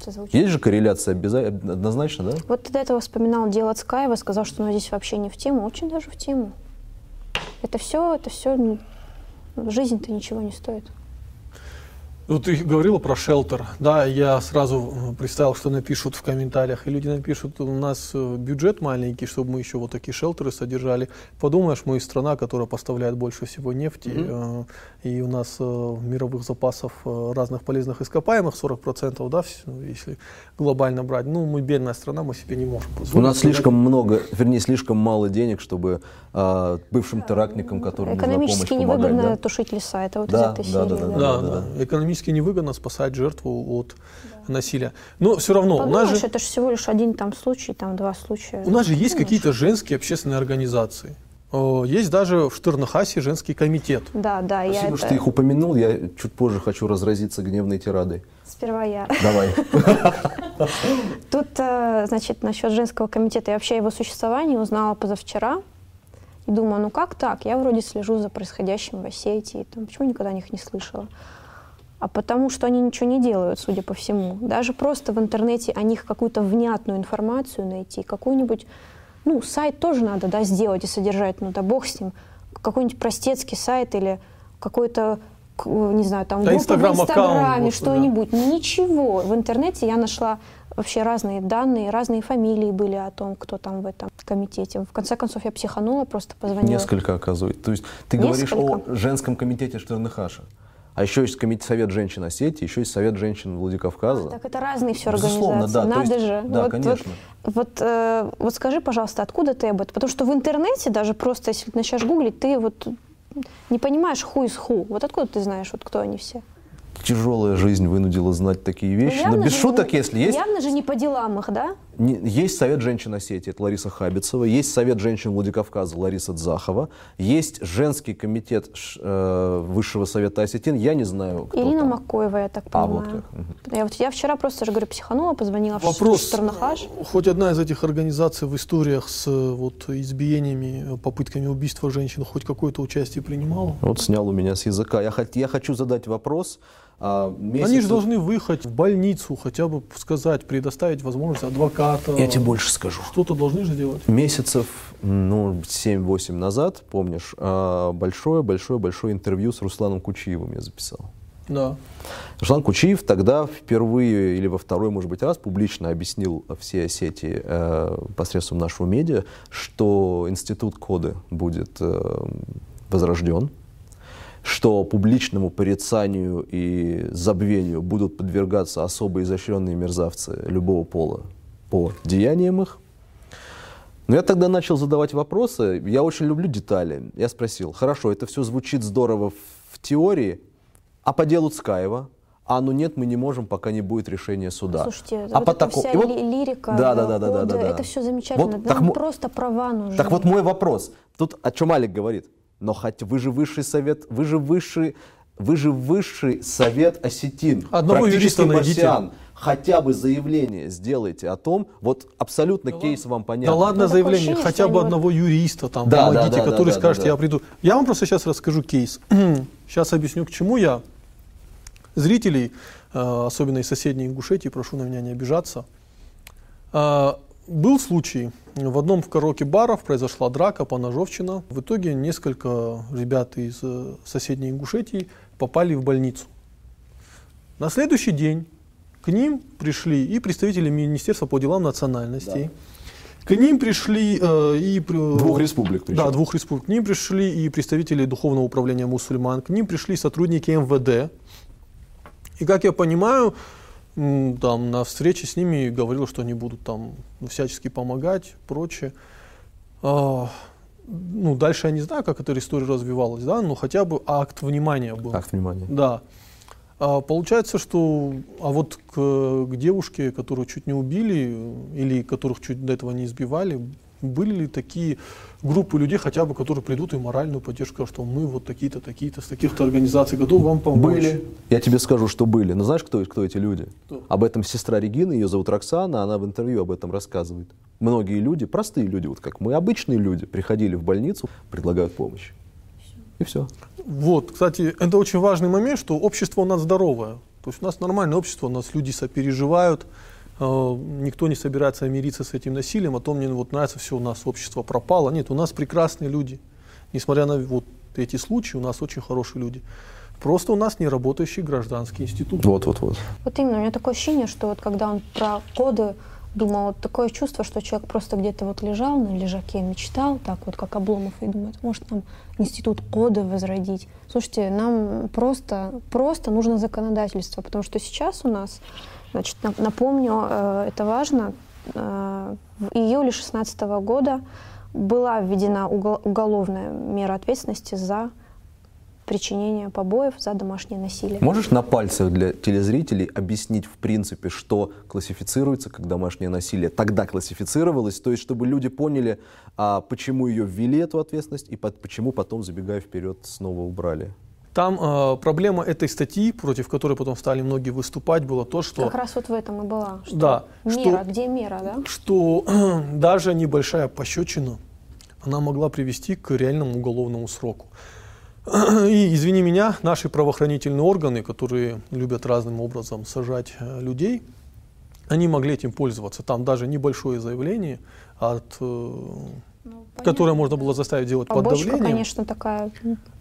созвучно. Есть же корреляция обязательно, однозначно, да? Вот ты до этого вспоминал дело Цкаева, сказал, что оно здесь вообще не в тему. Очень даже в тему. Это все, это все, жизнь-то ничего не стоит. Ну, ты говорила про шелтер. Да, я сразу представил, что напишут в комментариях. И люди напишут, у нас э, бюджет маленький, чтобы мы еще вот такие шелтеры содержали. Подумаешь, мы страна, которая поставляет больше всего нефти. э, И у нас э, мировых запасов э, разных полезных ископаемых 40%, да, если глобально брать. Ну, мы бедная страна, мы себе не можем У позволить. нас слишком много, вернее, слишком мало денег, чтобы а, бывшим терактникам, которым нужна помощь, Экономически помогать. невыгодно да? тушить леса. Это вот Да, из этой да, серии. да, да, Да, да, да, Экономически невыгодно спасать жертву от насилия. Но все равно, у нас же... это же всего лишь один там случай, там два случая. У нас же есть какие-то женские общественные организации. О, Есть даже в Штырнахасе женский комитет. Да, да, я Спасибо, это... что ты их упомянул. Я чуть позже хочу разразиться гневной тирадой. Сперва я. Давай. Тут, э, значит, насчет женского комитета, я вообще о его существовании узнала позавчера. И думаю, ну как так? Я вроде слежу за происходящим в Осетии. Там, почему никогда о них не слышала? А потому что они ничего не делают, судя по всему. Даже просто в интернете о них какую-то внятную информацию найти, какую-нибудь, ну, сайт тоже надо, да, сделать и содержать, ну да бог с ним. Какой-нибудь простецкий сайт или какой-то, не знаю, там Да, группа в Инстаграм-аккаунт, Инстаграме, может, да. что-нибудь. Ничего. В интернете я нашла вообще разные данные, разные фамилии были о том, кто там в этом комитете. В конце концов, я психанула, просто позвонила. Несколько оказывается. То есть ты говоришь о Несколько. женском комитете Штырнахаша. А еще есть комитет Совет женщин Осетии, еще есть Совет женщин Владикавказа. Так это разные все Безусловно, организации. да, то Надо есть- же. да, вот, конечно. Вот, вот, э, вот скажи, пожалуйста, откуда ты об этом? Потому что в интернете даже просто, если ты начнешь гуглить, ты вот не понимаешь who is who. Вот откуда ты знаешь, вот кто они все? Тяжелая жизнь вынудила знать такие вещи. Ну, Но без же шуток, не- если есть. Явно же не по делам их, да? Есть Совет женщин Осетии, это Лариса Хабицева. Есть Совет женщин Владикавказа, Лариса Дзахова. Есть женский комитет э, Высшего Совета Осетин. Я не знаю, кто Ирина там. Макоева, я так А, понимаю. вот как. Мгм. Я, вот, я вчера просто же говорю, психанула, позвонила Вопрос, в Штарнахаш. хоть одна из этих организаций в историях с э, вот, избиениями, э, попытками убийства женщин хоть какое-то участие принимала? Вот снял у меня с языка. Я, хот- я хочу задать вопрос. А, Они же должны выехать в больницу, хотя бы сказать, предоставить возможность адвоката. Я тебе больше скажу. Что-то должны же делать. Месяцев, ну, 7-8 назад, помнишь, большое-большое-большое интервью с Русланом Кучиевым я записал. Да. Руслан Кучиев тогда впервые или во второй, может быть, раз публично объяснил всей Осетии э, посредством нашего медиа, что институт коды будет э, возрожден, что публичному порицанию и забвению будут подвергаться особо изощренные мерзавцы любого пола по деяниям их. Но я тогда начал задавать вопросы. Я очень люблю детали. Я спросил, хорошо, это все звучит здорово в, теории, а по делу Цкаева? А ну нет, мы не можем, пока не будет решения суда. Слушайте, а вот по эта тако- вся вот- ли- лирика, Да, да, да, да, да, да, да. это все замечательно. Вот Нам так просто права нужны. Так вот мой вопрос. Тут о чем Алик говорит. Но хотя вы же высший совет, вы же высший, вы же высший совет осетин. Одного практически юриста найдите. марсиан. Хотя бы заявление сделайте о том, вот абсолютно кейс вам Да понятен. ладно Ну, заявление, ощущение, хотя бы одного юриста там Да, да, помогите, да, да, который да, скажет, да. я приду. Я вам просто сейчас расскажу кейс. сейчас объясню, к чему я. Зрителей, э, особенно из соседней Ингушетии, прошу на меня не обижаться. Был случай, в одном в караоке-баров произошла драка, поножовщина. В итоге несколько ребят из э, соседней Ингушетии попали в больницу. На следующий день к ним пришли и представители Министерства по делам национальностей. К ним пришли э, и... при- Двух республик причем. Да, двух республик. К ним пришли и представители Духовного управления мусульман, к ним пришли сотрудники МВД. И как я понимаю, там на встрече с ними говорил, что они будут там всячески помогать, прочее. А, ну, дальше я не знаю, как эта история развивалась, да, но хотя бы акт внимания был. Акт внимания. Да. А получается, что а вот к, к девушке, которую чуть не убили, э, или которых чуть до этого не избивали, были ли такие группы людей, хотя бы, которые придут и моральную поддержку, что мы вот такие-то, такие-то, с таких-то организаций готовы вам помочь? Были. Я тебе скажу, что были. Но знаешь, кто, кто эти люди? Кто? Об этом сестра Регины, ее зовут Роксана, она в интервью об этом рассказывает. Многие люди, простые люди, вот как мы, обычные люди, приходили в больницу, предлагают помощь. И все. Вот, кстати, это очень важный момент, что общество у нас здоровое. То есть у нас нормальное общество, у нас люди сопереживают, никто не собирается мириться с этим насилием, а то мне вот нравится, все, у нас общество пропало. Нет, у нас прекрасные люди. Несмотря на вот эти случаи, у нас очень хорошие люди. Просто у нас не работающий гражданский институт. Вот, вот, вот. Вот именно, у меня такое ощущение, что вот когда он про коды думал, вот такое чувство, что человек просто где-то вот лежал на лежаке, мечтал, так вот как Обломов, и думает, может нам институт коды возродить. Слушайте, нам просто, просто нужно законодательство, потому что сейчас у нас, значит, нап- напомню, э, это важно, э, в июле 2016 года была введена угол- уголовная мера ответственности за причинение побоев за домашнее насилие. Можешь на пальцах для телезрителей объяснить, в принципе, что классифицируется как домашнее насилие? Тогда классифицировалось, то есть, чтобы люди поняли, а, почему ее ввели, эту ответственность, и почему потом, забегая вперед, снова убрали. Там э, проблема этой статьи, против которой потом стали многие выступать, было то, что... Как раз вот в этом и была. Что Да, Мера, что- где мера, да? что даже небольшая пощечина, она могла привести к реальному уголовному сроку. И, извини меня, наши правоохранительные органы, которые любят разным образом сажать э, людей, они могли этим пользоваться. Там даже небольшое заявление, от, э, которое можно было заставить делать под Побочка, давлением. конечно, такая.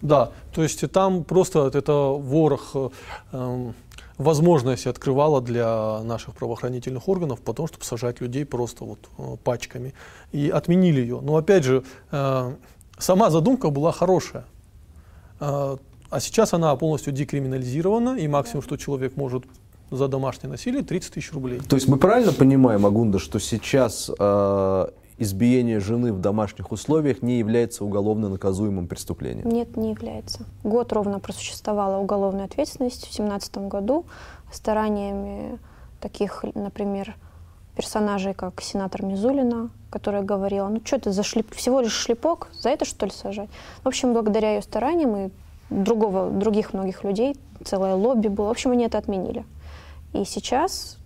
Да, то есть там просто это ворох э, эм, возможности открывала для наших правоохранительных органов, потому чтобы сажать людей просто вот э, пачками. И отменили ее. Но опять же, э, сама задумка была хорошая. Э, А сейчас она полностью декриминализирована, и максимум, что человек может за домашнее насилие, 30 тысяч рублей. То есть мы правильно понимаем, Агунда, что сейчас э, избиение жены в домашних условиях не является уголовно наказуемым преступлением? Нет, не является. Год ровно просуществовала уголовная ответственность в 2017 году стараниями таких, например, персонажей, как сенатор Мизулина, которая говорила, ну что это за шлеп... всего лишь шлепок, за это что ли сажать? В общем, благодаря ее стараниям и другого, других многих людей, целое лобби было, в общем, они это отменили. И сейчас,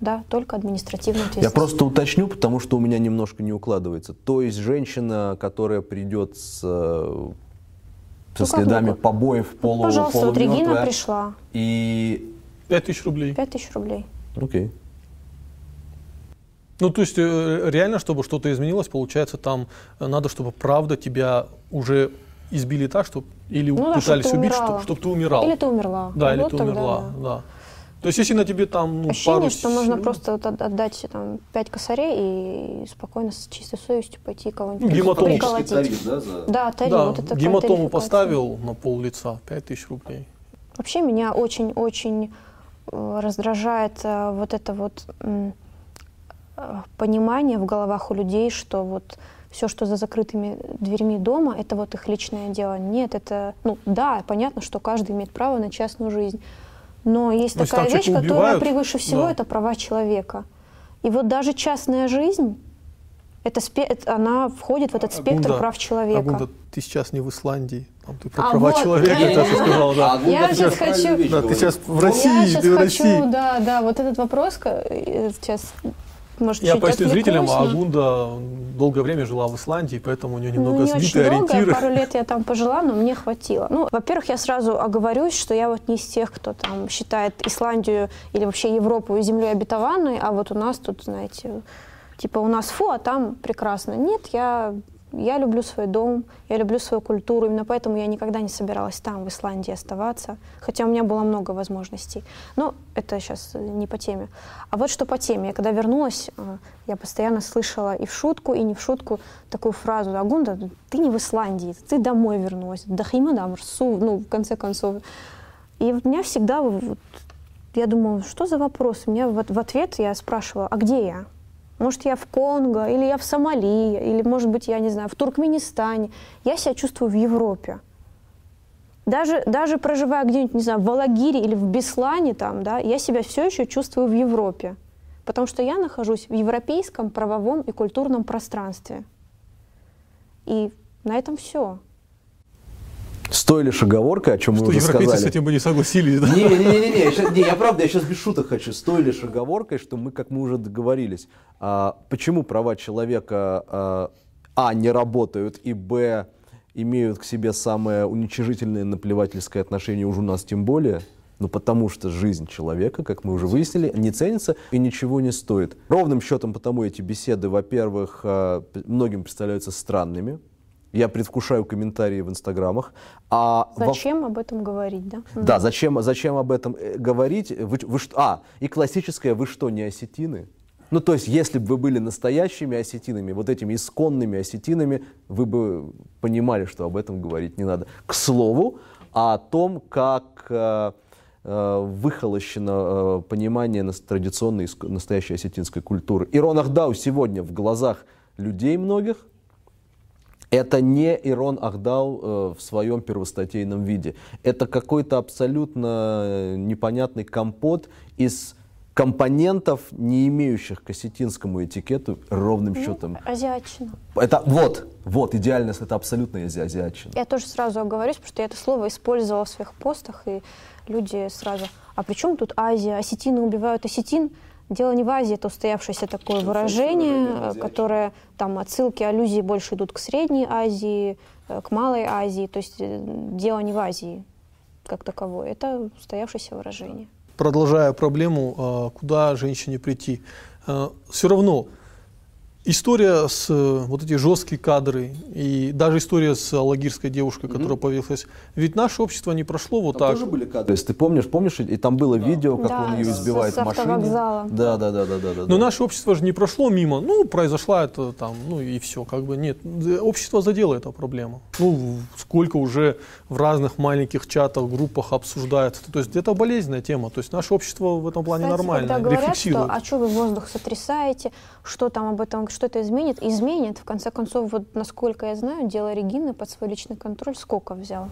да, только административная Я ответственность. просто уточню, потому что у меня немножко не укладывается. То есть женщина, которая придет с, э, со Ну, как следами могу? побоев полу, Пожалуйста, вот Регина пришла. И... 5 тысяч рублей. 5 тысяч рублей. Окей. Ну, то есть э, реально, чтобы что-то изменилось, получается, там э, надо, чтобы правда тебя уже избили так, чтобы или Ну пытались чтоб ты убить, умирала. чтобы, ты умирал. Или ты умерла. Да, или Вот ты умерла, да. да. То есть, если на тебе там ну, Ощущение, пару что можно просто вот от- отдать там, пять косарей и спокойно с чистой совестью пойти кого-нибудь Ну, гематому. приколотить. да, за... Да, тариф, Да, вот это гематому поставил на пол лица, 5 тысяч рублей. Вообще меня очень-очень э, раздражает э, вот это вот э, понимание в головах у людей, что вот все, что за закрытыми дверьми дома, это вот их личное дело. Нет, это, ну да, понятно, что каждый имеет право на частную жизнь. Но есть Ну, если такая вещь, человека которая убивают, превыше всего, да. это права человека. И вот даже частная жизнь, Это спе- это- она входит в этот спектр Агунда, прав человека. Агунда, ты сейчас не в Исландии, там ты про А права вот, человека я- сейчас сказал, да. Агунда Я сейчас хочу- Да, ты сейчас в я России, сейчас ты в хочу, России. да, да, вот этот вопрос э, сейчас, может, Я поясню зрителям, но- Агунда долгое время жила в Исландии, поэтому у нее Ну, немного не очень сбитые долго, ориентиры. пару лет я там пожила, но мне хватило. Ну, во-первых, я сразу оговорюсь, что я вот не из тех, кто там считает Исландию или вообще Европу землей обетованной, а вот у нас тут, знаете, типа у нас фу, а там прекрасно. Нет, я, я люблю свой дом, я люблю свою культуру, именно поэтому я никогда не собиралась там, в Исландии, оставаться, хотя у меня было много возможностей. Но это сейчас не по теме. А вот что по теме. Я когда вернулась, э, я постоянно слышала и в шутку, и не в шутку такую фразу «Агунда, ты не в Исландии, ты домой вернулась, дахимадам, рсу», ну, в конце концов. И у меня всегда, вот, я думала, что за вопрос? Меня в, в ответ я спрашивала, а где я? Может, я в Конго, или я в Сомали, или, может быть, я не знаю, в Туркменистане. Я себя чувствую в Европе. Даже, даже проживая где-нибудь, не знаю, в Алагире или в Беслане, там, да, я себя все еще чувствую в Европе. Потому что я нахожусь в европейском правовом и культурном пространстве. И на этом все. С той лишь оговоркой, о чем мы Что уже европейцы сказали. с этим бы не согласились, да? Не-не-не, я, не, я правда, я сейчас без шуток хочу, с той лишь оговоркой, что мы, как мы уже договорились, а, почему права человека, а, а, не работают, и, б, имеют к себе самое уничижительное наплевательское отношение, уж у нас тем более, ну потому что жизнь человека, как мы уже выяснили, не ценится и ничего не стоит. Ровным счетом потому эти беседы, во-первых, а, многим представляются странными, я предвкушаю комментарии в инстаграмах. А во- Зачем об этом говорить, да? да, зачем, зачем об этом э, говорить? Вы, вы а, и классическое, вы что, не осетины? Ну, то есть, если бы вы были настоящими осетинами, вот этими исконными осетинами, вы бы понимали, что об этом говорить не надо. К слову, о том, как э, э, выхолощено э, понимание нас- традиционной настоящей осетинской культуры. Ирон Ахдау сегодня в глазах людей многих это не Ирон Ахдау э, в своем первостатейном виде. Это какой-то абсолютно э, непонятный компот из компонентов, не имеющих к осетинскому этикету ровным счетом. Азиатчина. Это вот, вот, идеальность, это абсолютно ази- азиатчина. Я тоже сразу оговорюсь, потому что я это слово использовала в своих постах, и люди сразу, а при чем тут Азия? Осетины убивают осетин? Дело не в Азии, это устоявшееся такое выражение, э, которое там отсылки, аллюзии больше идут к Средней Азии, э, к Малой Азии. То есть э, дело не в Азии как таковой, это устоявшееся выражение. продолжая проблему, а, куда женщине прийти. Все равно история с э, вот эти жесткие кадры и даже история с алагирской девушкой, которая появилась, ведь наше общество не прошло вот так. были кадры. Если ты помнишь, помнишь, и там было видео, как Да, он ее избивает с в машине. Да, да, да, да, да, да. Но да. наше общество же не прошло мимо, ну, произошла это там, ну и все, как бы нет. Общество задело эту проблему. Ну, сколько уже в разных маленьких чатах, группах обсуждается. То есть это болезненная тема. То есть наше общество в этом плане Кстати, нормально, когда говорят, что рефлексирует. а что вы воздух сотрясаете, что там об этом, что это изменит? Изменит. В конце концов, вот насколько я знаю, дело Регины под свой личный контроль сколько взял?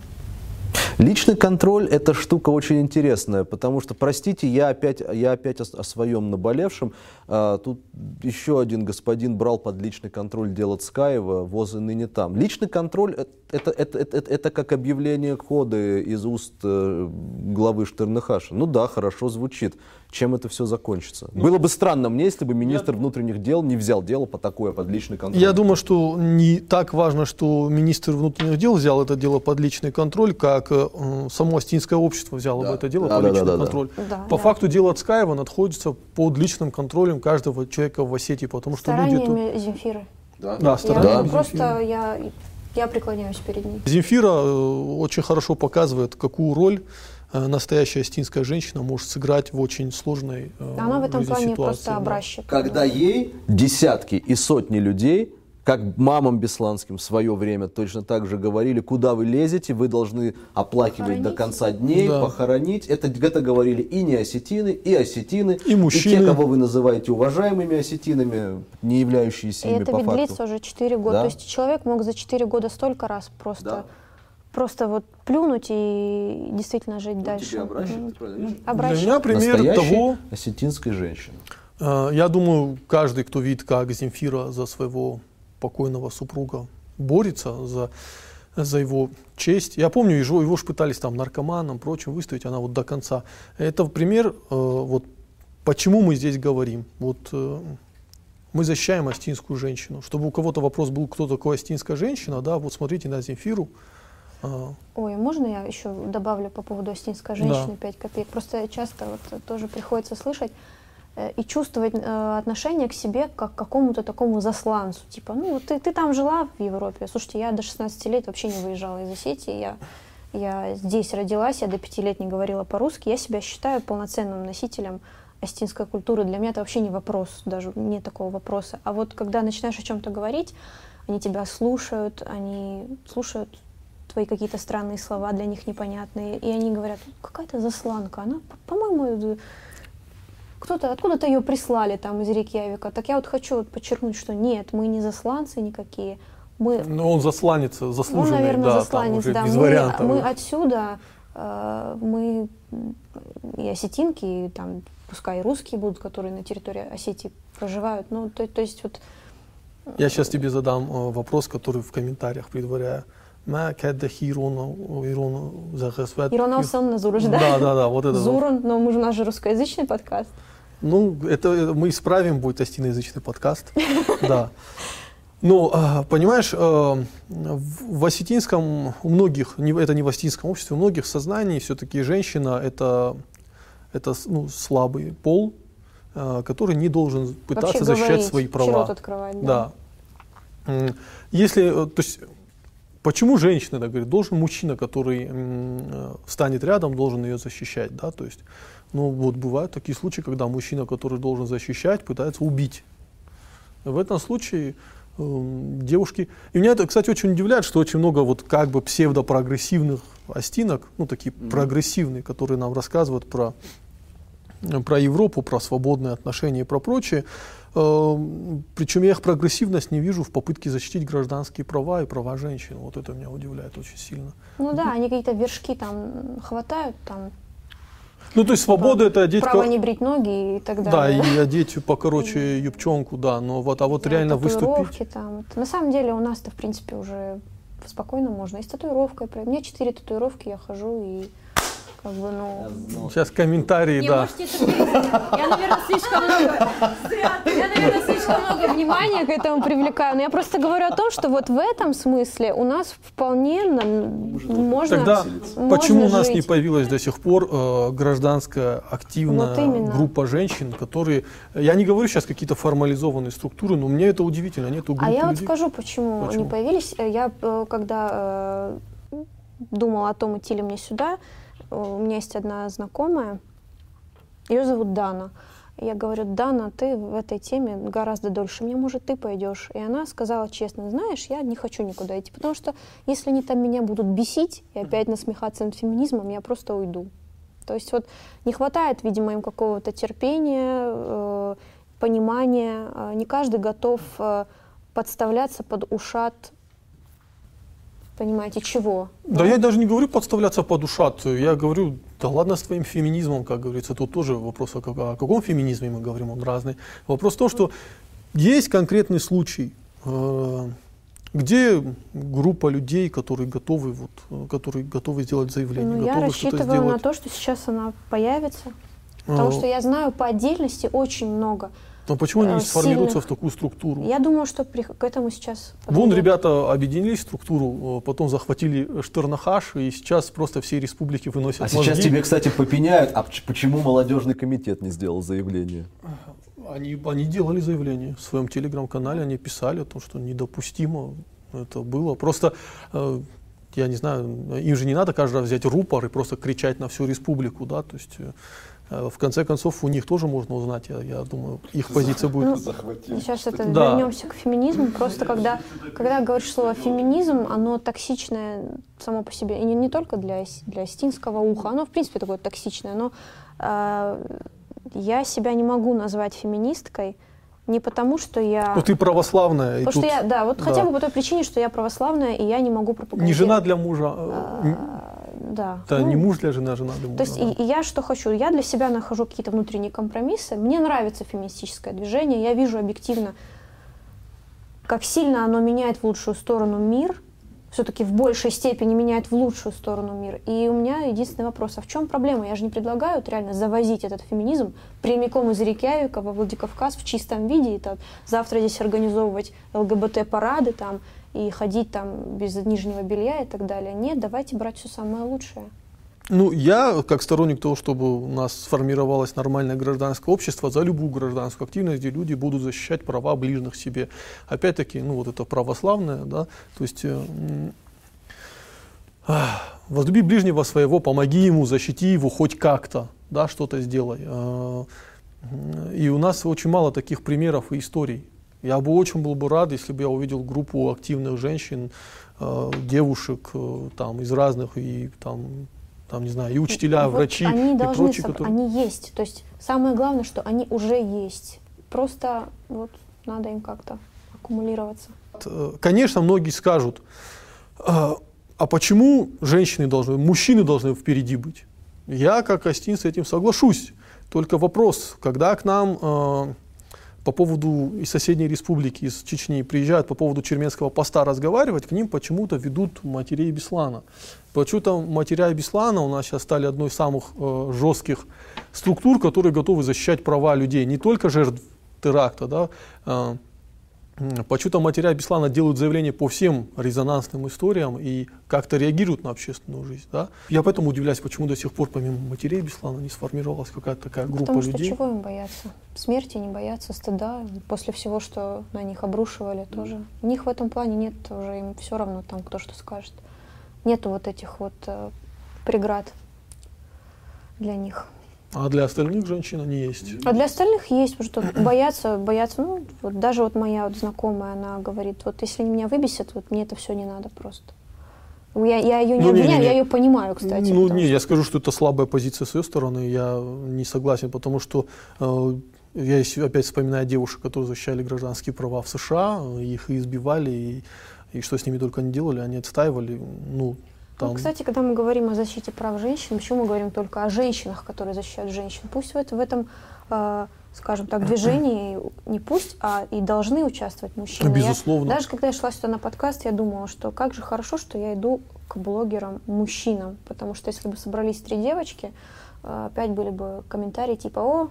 Личный контроль – это штука очень интересная, потому что, простите, я опять, я опять о, о своем наболевшем. А, тут еще один господин брал под личный контроль дело Цкаева, ВОЗ и ныне там. Личный контроль э- это, это, это, это, это как объявление коды из уст э, главы Штернехаша. Ну да, хорошо звучит. Чем это все закончится? Было бы странно мне, если бы министр внутренних дел не взял дело по такое под личный контроль. Я думаю, что не так важно, что министр внутренних дел взял это дело под личный контроль, как э, само Астинское общество взяло Да. бы это дело Да, под да, личный да, да, да. контроль. Да, По да. факту дело Цкаева находится под личным контролем каждого человека в Осетии, потому что люди тут... Стараниями Земфиры. Да, Я стараниями ну, просто Земфиры. я, я преклоняюсь перед ней. Земфира э, очень хорошо показывает, какую роль э, настоящая астинская женщина может сыграть в очень сложной э, Она в этом плане ситуации, просто да. образчик. Когда ей десятки и сотни людей, как мамам Бесланским в свое время точно так же говорили, куда вы лезете, вы должны оплакивать до конца дней, Да. похоронить. Это, это говорили и не осетины, и осетины, И мужчины. те, кого вы называете уважаемыми осетинами, не являющиеся И ими это по ведь факту. длится уже 4 года. Да. То есть человек мог за 4 года столько раз просто, Да. просто вот плюнуть и действительно жить дальше. тебе образчик, Мгм. ты правильно видишь? Для меня пример Настоящей того, осетинской женщины. Э, Я думаю, каждый, кто видит, как Земфира за своего покойного супруга борется за, за его честь. Я помню, его, его ж пытались там наркоманом, прочим выставить, она вот до конца. Это пример, э, вот почему мы здесь говорим. Вот э, мы защищаем астинскую женщину. Чтобы у кого-то вопрос был, кто такая астинская женщина, да, вот смотрите на Земфиру. Э, Ой, можно я еще добавлю по поводу астинской Да. женщины 5 копеек? Просто часто вот тоже приходится слышать и чувствовать э, отношение к себе как к какому-то такому засланцу. Типа, ну, ты, ты там жила в Европе. Слушайте, я до 16 лет вообще не выезжала из Осетии. Я, я здесь родилась, я до 5 лет не говорила по-русски. Я себя считаю полноценным носителем астинской культуры. Для меня это вообще не вопрос, даже нет такого вопроса. А вот когда начинаешь о чем-то говорить, они тебя слушают, они слушают твои какие-то странные слова для них непонятные, и они говорят, какая-то засланка, она, по- по-моему, э, кто-то, откуда-то ее прислали там из Рейкьявика. Так я вот хочу вот подчеркнуть, что нет, мы не засланцы никакие, мы, ну, он засланец, ну, заслуженный, наверное, да, засланец, да, без мы, вариантов. мы отсюда, э, мы и осетинки, и там, пускай и русские будут, которые на территории Осетии проживают, ну, то, то есть вот Я сейчас тебе задам э, вопрос, который в комментариях предваряю. Ма каддахи Ирона- Ирона загасват- Ирон Алсан Назурович, да? Да, да, да, вот это. вот. Зурон, но мы же, у нас же русскоязычный подкаст. Ну, это э, мы исправим, будет остиноязычный подкаст. Да. Ну, понимаешь, э, в осетинском, у многих, это не в осетинском обществе, у многих сознаний все-таки женщина это, это ну, слабый пол, э, который не должен пытаться Вообще защищать говорить, свои права. открывать, Да. М, Если, то есть, почему женщина, так говорит, должен мужчина, который э, станет рядом, должен ее защищать, да, то есть, ну вот бывают такие случаи, когда мужчина, который должен защищать, пытается убить. В этом случае эм, девушки, и меня это, кстати, очень удивляет, что очень много вот как бы псевдопрогрессивных остинок, ну такие прогрессивные, которые нам рассказывают про про Европу, про свободные отношения и про прочее. Эм, Причем я их прогрессивность не вижу в попытке защитить гражданские права и права женщин. Вот это меня удивляет очень сильно. Ну да, они какие-то вершки там хватают, там Ну, то есть свобода это одеть... право не брить ноги и так Да, далее. и одеть покороче юбчонку, да, но вот, а вот Да, реально выступить... там. На самом деле у нас-то, в принципе, уже спокойно можно. И с татуировкой. У меня четыре татуировки, я хожу и как бы, ну... Сейчас комментарии, Не, да. можете. Я, наверное, слишком много. Я, наверное, слишком много Внимание к этому привлекаю. Но я просто говорю о том, что вот в этом смысле у нас вполне на- можно Тогда можно почему у нас не жить. появилась до сих пор э, гражданская активная Вот именно. группа женщин, которые... Я не говорю сейчас какие-то формализованные структуры, но мне это удивительно. Нету группы А я вот людей. скажу, почему, Почему? они появились. Э, Я, э, когда э, думала о том, идти ли мне сюда, э, у меня есть одна знакомая, ее зовут Дана. Я говорю, Дана, ты в этой теме гораздо дольше меня, может, ты пойдешь. И она сказала честно, знаешь, я не хочу никуда идти, потому что если они там меня будут бесить и опять насмехаться над феминизмом, я просто уйду. То есть вот не хватает, видимо, им какого-то терпения, э, понимания. Э, Не каждый готов э, подставляться под ушат, понимаете, чего? Да я даже не говорю подставляться под ушат. Я говорю, да ладно с твоим феминизмом, как говорится. Тут тоже вопрос, о, о каком феминизме мы говорим, он разный. Вопрос в том, что есть конкретный случай, э, где группа людей, которые готовы, вот, которые готовы сделать заявление, Ну, я готовы что-то рассчитываю на сделать. то, что сейчас она появится, потому Э, что я знаю по отдельности очень много. Но почему они не э, сформируются сильных- в такую структуру? Я думаю, что при- к этому сейчас Вон ребята объединились в структуру, э, потом захватили Штернахаш, и сейчас просто все республики выносят А мозги. сейчас тебе, кстати, попеняют, а поч- почему молодежный комитет не сделал заявление? Они, они делали заявление в своем телеграм-канале, они писали о том, что недопустимо это было. Просто, э, я не знаю, им же не надо каждый раз взять рупор и просто кричать на всю республику, да, то есть в конце концов у них тоже можно узнать, я, я думаю, их позиция будет. Ну, Захватил. Сейчас это Да. вернемся к феминизму. Просто когда, когда говоришь слово феминизм, оно токсичное само по себе. И не, не только для, для остинского уха, оно в принципе такое токсичное. Но э, я себя не могу назвать феминисткой не потому, что я... Ну ты православная, и Потому тут что я, да, вот да. хотя бы по той причине, что я православная, и я не могу пропагандировать. не жена для мужа. э, А, Да. Это Ну, не муж для жены, а жена для мужа. То есть и, да. и я что хочу? Я для себя нахожу какие-то внутренние компромиссы. Мне нравится феминистическое движение. Я вижу объективно, как сильно оно меняет в лучшую сторону мир. Все-таки в большей степени меняет в лучшую сторону мир. И у меня единственный вопрос, а в чем проблема? Я же не предлагаю вот реально завозить этот феминизм прямиком из Рейкьявика во Владикавказ в чистом виде. И там, завтра здесь организовывать ЛГБТ-парады там, и ходить там без нижнего белья и так далее. Нет, давайте брать все самое лучшее. Ну, я, как сторонник того, чтобы у нас сформировалось нормальное гражданское общество, за любую гражданскую активность, где люди будут защищать права ближних себе. Опять-таки, ну, вот это православное, да, то есть э, ах, возлюби ближнего своего, помоги ему, защити его хоть как-то, да, что-то сделай. Э, И у нас очень мало таких примеров и историй. Я бы очень был бы рад, если бы я увидел группу активных женщин, э, девушек э, там из разных и там там, не знаю, и учителя, Вот врачи они и должны, прочие, соб- которые... они есть. То есть самое главное, что они уже есть. Просто вот надо им как-то аккумулироваться. Э, Конечно, многие скажут, а, а почему женщины должны, мужчины должны впереди быть? Я, как Астин, с этим соглашусь. Только вопрос, когда к нам по поводу из соседней республики, из Чечни приезжают по поводу Черменского поста разговаривать, к ним почему-то ведут матерей Беслана. Почему-то матеря Беслана у нас сейчас стали одной из самых э, жестких структур, которые готовы защищать права людей, не только жертв теракта, да, э, Почему-то матеря Беслана делают заявления по всем резонансным историям и как-то реагируют на общественную жизнь. Да? Я поэтому удивляюсь, почему до сих пор помимо матерей Беслана не сформировалась какая-то такая группа Потому что людей. чего им бояться? Смерти не боятся, стыда. После всего, что на них обрушивали, тоже. У них в этом плане нет уже, им все равно там кто что скажет. Нету вот этих вот э, преград для них. А для остальных женщин они есть. А для остальных есть, потому что боятся, боятся, ну, вот даже вот моя вот знакомая, она говорит, вот если они меня выбесят, вот мне это все не надо просто. Я, я ее не Ну, не, не, обвиняю, не. я ее понимаю, кстати. ну, не, что- я скажу, что это слабая позиция с ее стороны, я не согласен, потому что э, я опять вспоминаю девушек, которые защищали гражданские права в США, их избивали, и, и что с ними только не делали, они отстаивали, ну, там, Ну, кстати, когда мы говорим о защите прав женщин, почему мы говорим только о женщинах, которые защищают женщин? Пусть в, в этом, э, скажем так, движении не пусть, а и должны участвовать мужчины. Я- безусловно. даже когда я шла сюда на подкаст, я думала, что как же хорошо, что я иду к блогерам-мужчинам, потому что если бы собрались три девочки, э, опять были бы комментарии типа «О,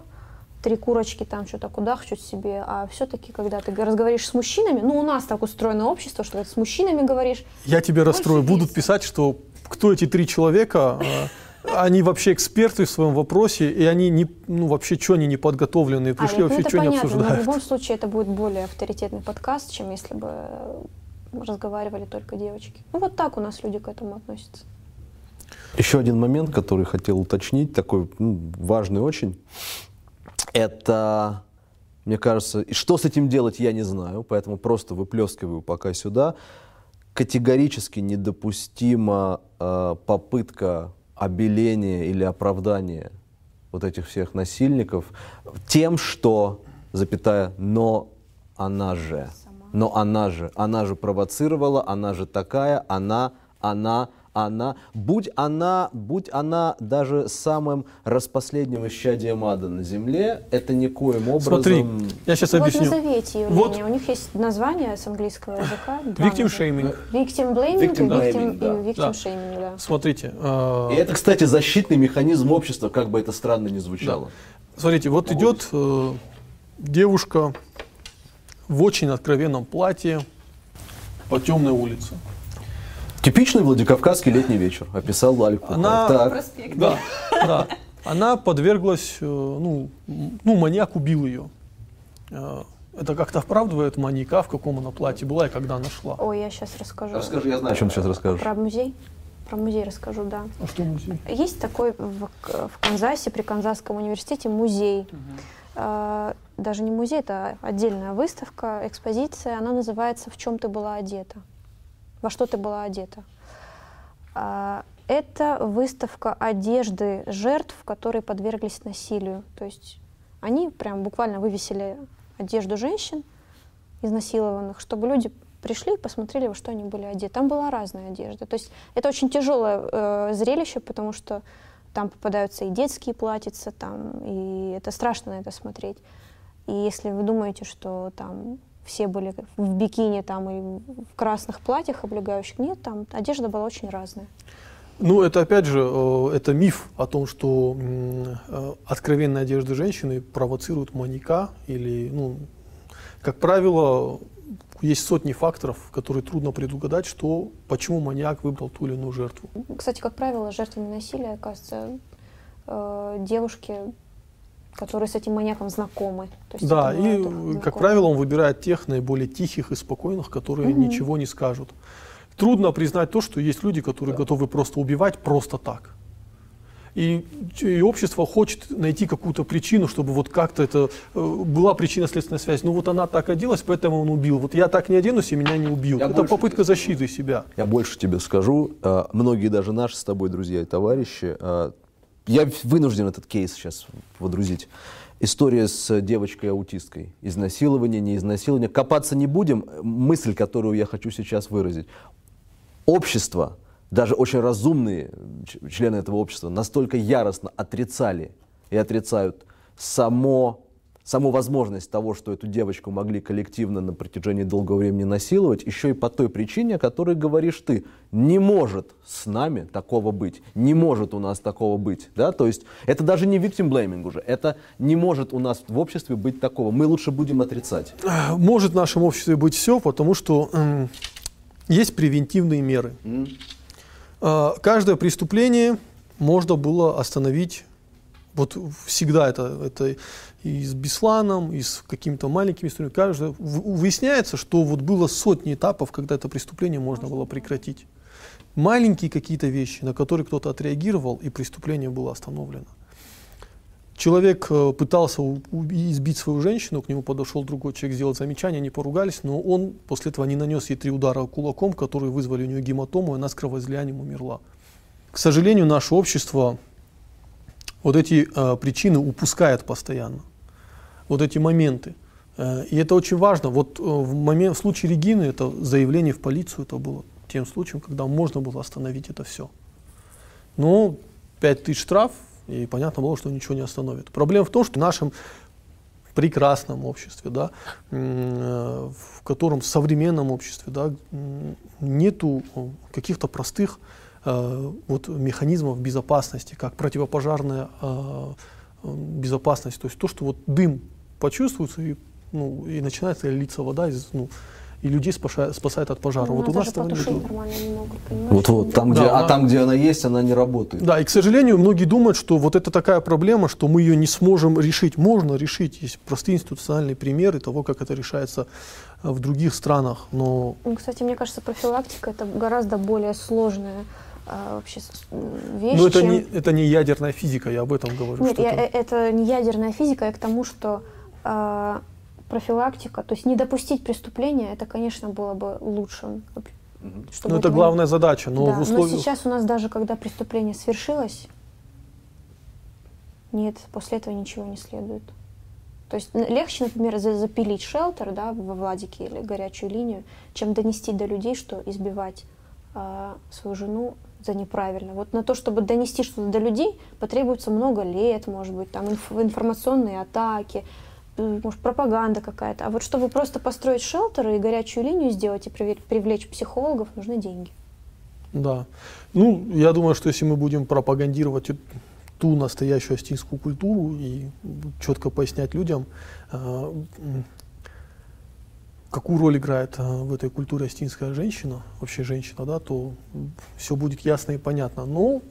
три курочки там что-то кудахчут себе», а все-таки, когда ты разговариваешь с мужчинами, ну, у нас так устроено общество, что ты с мужчинами говоришь, Я тебя расстрою. Больше Будут веса. писать, что кто эти три человека, э, они вообще эксперты в своем вопросе, и они не, ну вообще, что они не подготовленные, пришли, а, ну, вообще, это что понятно, но в обсуждают. любом случае это будет более авторитетный подкаст, чем если бы разговаривали только девочки. Ну, вот так у нас люди к этому относятся. Еще один момент, который хотел уточнить, такой ну, важный очень. Это, мне кажется, и что с этим делать, я не знаю, поэтому просто выплескиваю пока сюда. Категорически недопустима э, попытка обеления или оправдания вот этих всех насильников тем, что, запятая, но она же, но она же, она же провоцировала, она же такая, она, она, она, будь она, будь она даже самым распоследним исчадием ада на земле, это никоим образом... Смотри, я сейчас Вот объясню. назовите явление. Вот. У них есть название с английского языка. Victim shaming. Victim blaming Victim и victim, blaming, да. victim Да. shaming, да. Смотрите, э, И это, кстати, защитный механизм общества, как бы это странно ни звучало. смотрите, вот идет э, девушка в очень откровенном платье по темной улице. Типичный Владикавказский летний вечер, описал Алик Пухов. Она- Так. Да, да. Она подверглась, э, ну, ну, маньяк убил ее. Э, Это как-то оправдывает маньяка, в каком она платье была и когда она шла. Ой, я сейчас расскажу. Расскажи, я знаю, о чем ты сейчас расскажешь. Про музей? Про музей расскажу, да. А что музей? Есть такой в, в Канзасе, при Канзасском университете музей. Э, Даже не музей, это отдельная выставка, экспозиция. Она называется «В чем ты была одета?» «Во что ты была одета?» А, Это выставка одежды жертв, которые подверглись насилию. То есть они прям буквально вывесили одежду женщин изнасилованных, чтобы люди пришли и посмотрели, во что они были одеты. Там была разная одежда. То есть это очень тяжелое э, зрелище, потому что там попадаются и детские платьица, там, и это страшно на это смотреть. И если вы думаете, что там все были в бикини там и в красных платьях облегающих, нет, там одежда была очень разная. Ну, это опять же, э, это миф о том, что э, откровенная одежда женщины провоцирует маньяка или, ну, как правило, есть сотни факторов, которые трудно предугадать, что, почему маньяк выбрал ту или иную жертву. Кстати, как правило, жертвами насилия оказываются э, девушки, которые с этим маньяком знакомы. То есть Да, и, э, как правило, он выбирает тех наиболее тихих и спокойных, которые Мгм. ничего не скажут. Трудно признать то, что есть люди, которые готовы просто убивать просто так. И, и общество хочет найти какую-то причину, чтобы вот как-то это э, была причинно-следственная связь. Ну вот она так оделась, поэтому он убил. Вот я так не оденусь, и меня не убьют. Я это попытка защиты себя. Я больше тебе скажу, э, многие даже наши с тобой друзья и товарищи, э, я вынужден этот кейс сейчас водрузить. История с девочкой-аутисткой. Изнасилование, не изнасилование. Копаться не будем. Мысль, которую я хочу сейчас выразить. Общество, даже очень разумные члены этого общества, настолько яростно отрицали и отрицают само, саму возможность того, что эту девочку могли коллективно на протяжении долгого времени насиловать, еще и по той причине, о которой говоришь ты. Не может с нами такого быть. Не может у нас такого быть. Да? То есть это даже не victim blaming уже. Это не может у нас в обществе быть такого. Мы лучше будем отрицать. Может в нашем обществе быть все, потому что м, есть превентивные меры. А, Каждое преступление можно было остановить. Вот всегда это, это и с Бесланом, и с какими-то маленькими историями. Каждое, в- выясняется, что вот было сотни этапов, когда это преступление можно было прекратить. Маленькие какие-то вещи, на которые кто-то отреагировал, и преступление было остановлено. Человек э, пытался избить свою женщину, к нему подошел другой человек, сделал замечание, они поругались, но он после этого не нанес ей три удара кулаком, которые вызвали у нее гематому, и она с кровоизлиянием умерла. К сожалению, наше общество вот эти э, причины упускает постоянно, вот эти моменты. Э, и это очень важно. Вот э, в, момент, в случае Регины это заявление в полицию, это было тем случаем, когда можно было остановить это все. Но 5 тысяч штраф, и понятно было, что ничего не остановит. Проблема в том, что в нашем прекрасном обществе, да, э, в котором в современном обществе да, нету э, каких-то простых вот, механизмов безопасности, как противопожарная э, э, безопасность. То есть то, что вот дым почувствуется и, ну, и начинает литься вода из, ну, и людей спасает, спасает от пожара. Ну, вот у нас этого потушить нет. нормально не могут, понимаешь? Вот-вот, там, Да, где, а она- там, где она есть, она не работает. Да, и, к сожалению, многие думают, что вот это такая проблема, что мы ее не сможем решить. Можно решить. Есть простые институциональные примеры того, как это решается э, в других странах. Но Ну, Кстати, мне кажется, профилактика это гораздо более сложная а, вообще м, вещь, но это, чем... не, это не ядерная физика, я об этом говорю. Нет, что я- это- э, это не ядерная физика, я к тому, что а, профилактика, то есть не допустить преступления, это, конечно, было бы лучшим. чтобы ну, это не- главная задача. Но Да, в но условиях... сейчас у нас даже, когда преступление свершилось, нет, после этого ничего не следует. То есть легче, например, за- запилить шелтер да, во Владике или горячую линию, чем донести до людей, что избивать а, свою жену за неправильно. Вот на то, чтобы донести что-то до людей, потребуется много лет, может быть, там инф- информационные атаки, м, может, пропаганда какая-то. А вот чтобы просто построить шелтер и горячую линию сделать и привлечь, психологов, нужны деньги. Да. Ну, я думаю, что если мы будем пропагандировать ту настоящую астинскую культуру и четко пояснять людям, э, какую роль играет э, в этой культуре астинская женщина, вообще женщина, да, то все будет ясно и понятно. Но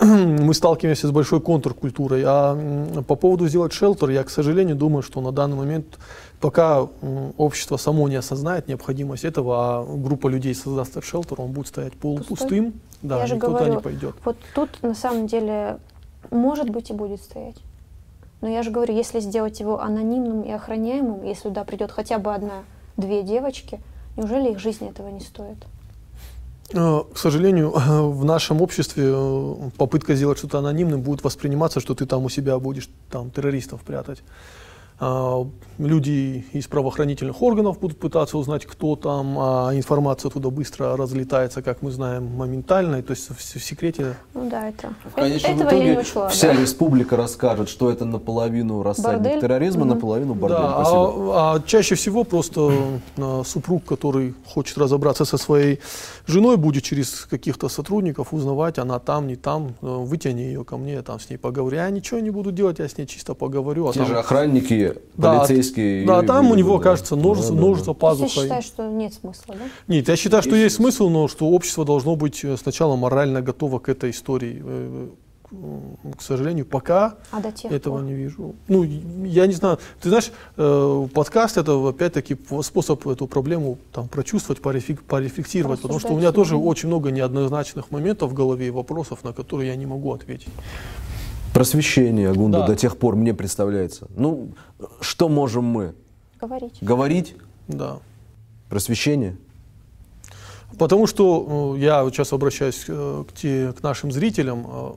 мы сталкиваемся с большой контркультурой. А по поводу сделать шелтер, я, к сожалению, думаю, что на данный момент, пока общество само не осознает необходимость этого, а группа людей создаст этот шелтер, он будет стоять полупустым, да, Я туда говорю, не пойдет. Вот тут на самом деле может быть и будет стоять. Но я же говорю, если сделать его анонимным и охраняемым, если туда придет хотя бы одна-две девочки, неужели их жизни этого не стоит? Э, К сожалению, в нашем обществе э, попытка сделать что-то анонимным будет восприниматься, что ты там у себя будешь там террористов прятать. А, люди из правоохранительных органов будут пытаться узнать, кто там, а информация туда быстро разлетается, как мы знаем, моментально, то есть в, в секрете. Ну да, это. В конечном Этого я не итоге учла. вся да. республика расскажет, что это наполовину рассадник Бордель? терроризма, Мгм. наполовину бордель. Да, а, а чаще всего просто а, супруг, который хочет разобраться со своей женой, будет через каких-то сотрудников узнавать, она там, не там, э, вытяни ее ко мне, я там с ней поговорю. Я ничего не буду делать, я с ней чисто поговорю. а Те там- же охранники, Да, полицейские. Да, там у него, да. кажется, нож, Да, да, нож да. пазухой. ты считаешь, что нет смысла, да? Нет, я считаю, что Есть есть смысл, но что общество должно быть э, сначала морально готово к этой истории. Э, м, К сожалению, пока А до тех этого пор? не вижу. Ну, я не знаю. Ты знаешь, э, подкаст это опять-таки по- способ эту проблему там прочувствовать, порефик- порефлексировать, потому что у меня тоже очень много неоднозначных моментов в голове и вопросов, на которые я не могу ответить. Просвещение, Агунда, Да. до тех пор мне представляется. Ну, что можем мы? Говорить. Говорить? Да. Просвещение? Потому что э, я сейчас обращаюсь э, к, те- к нашим зрителям. э,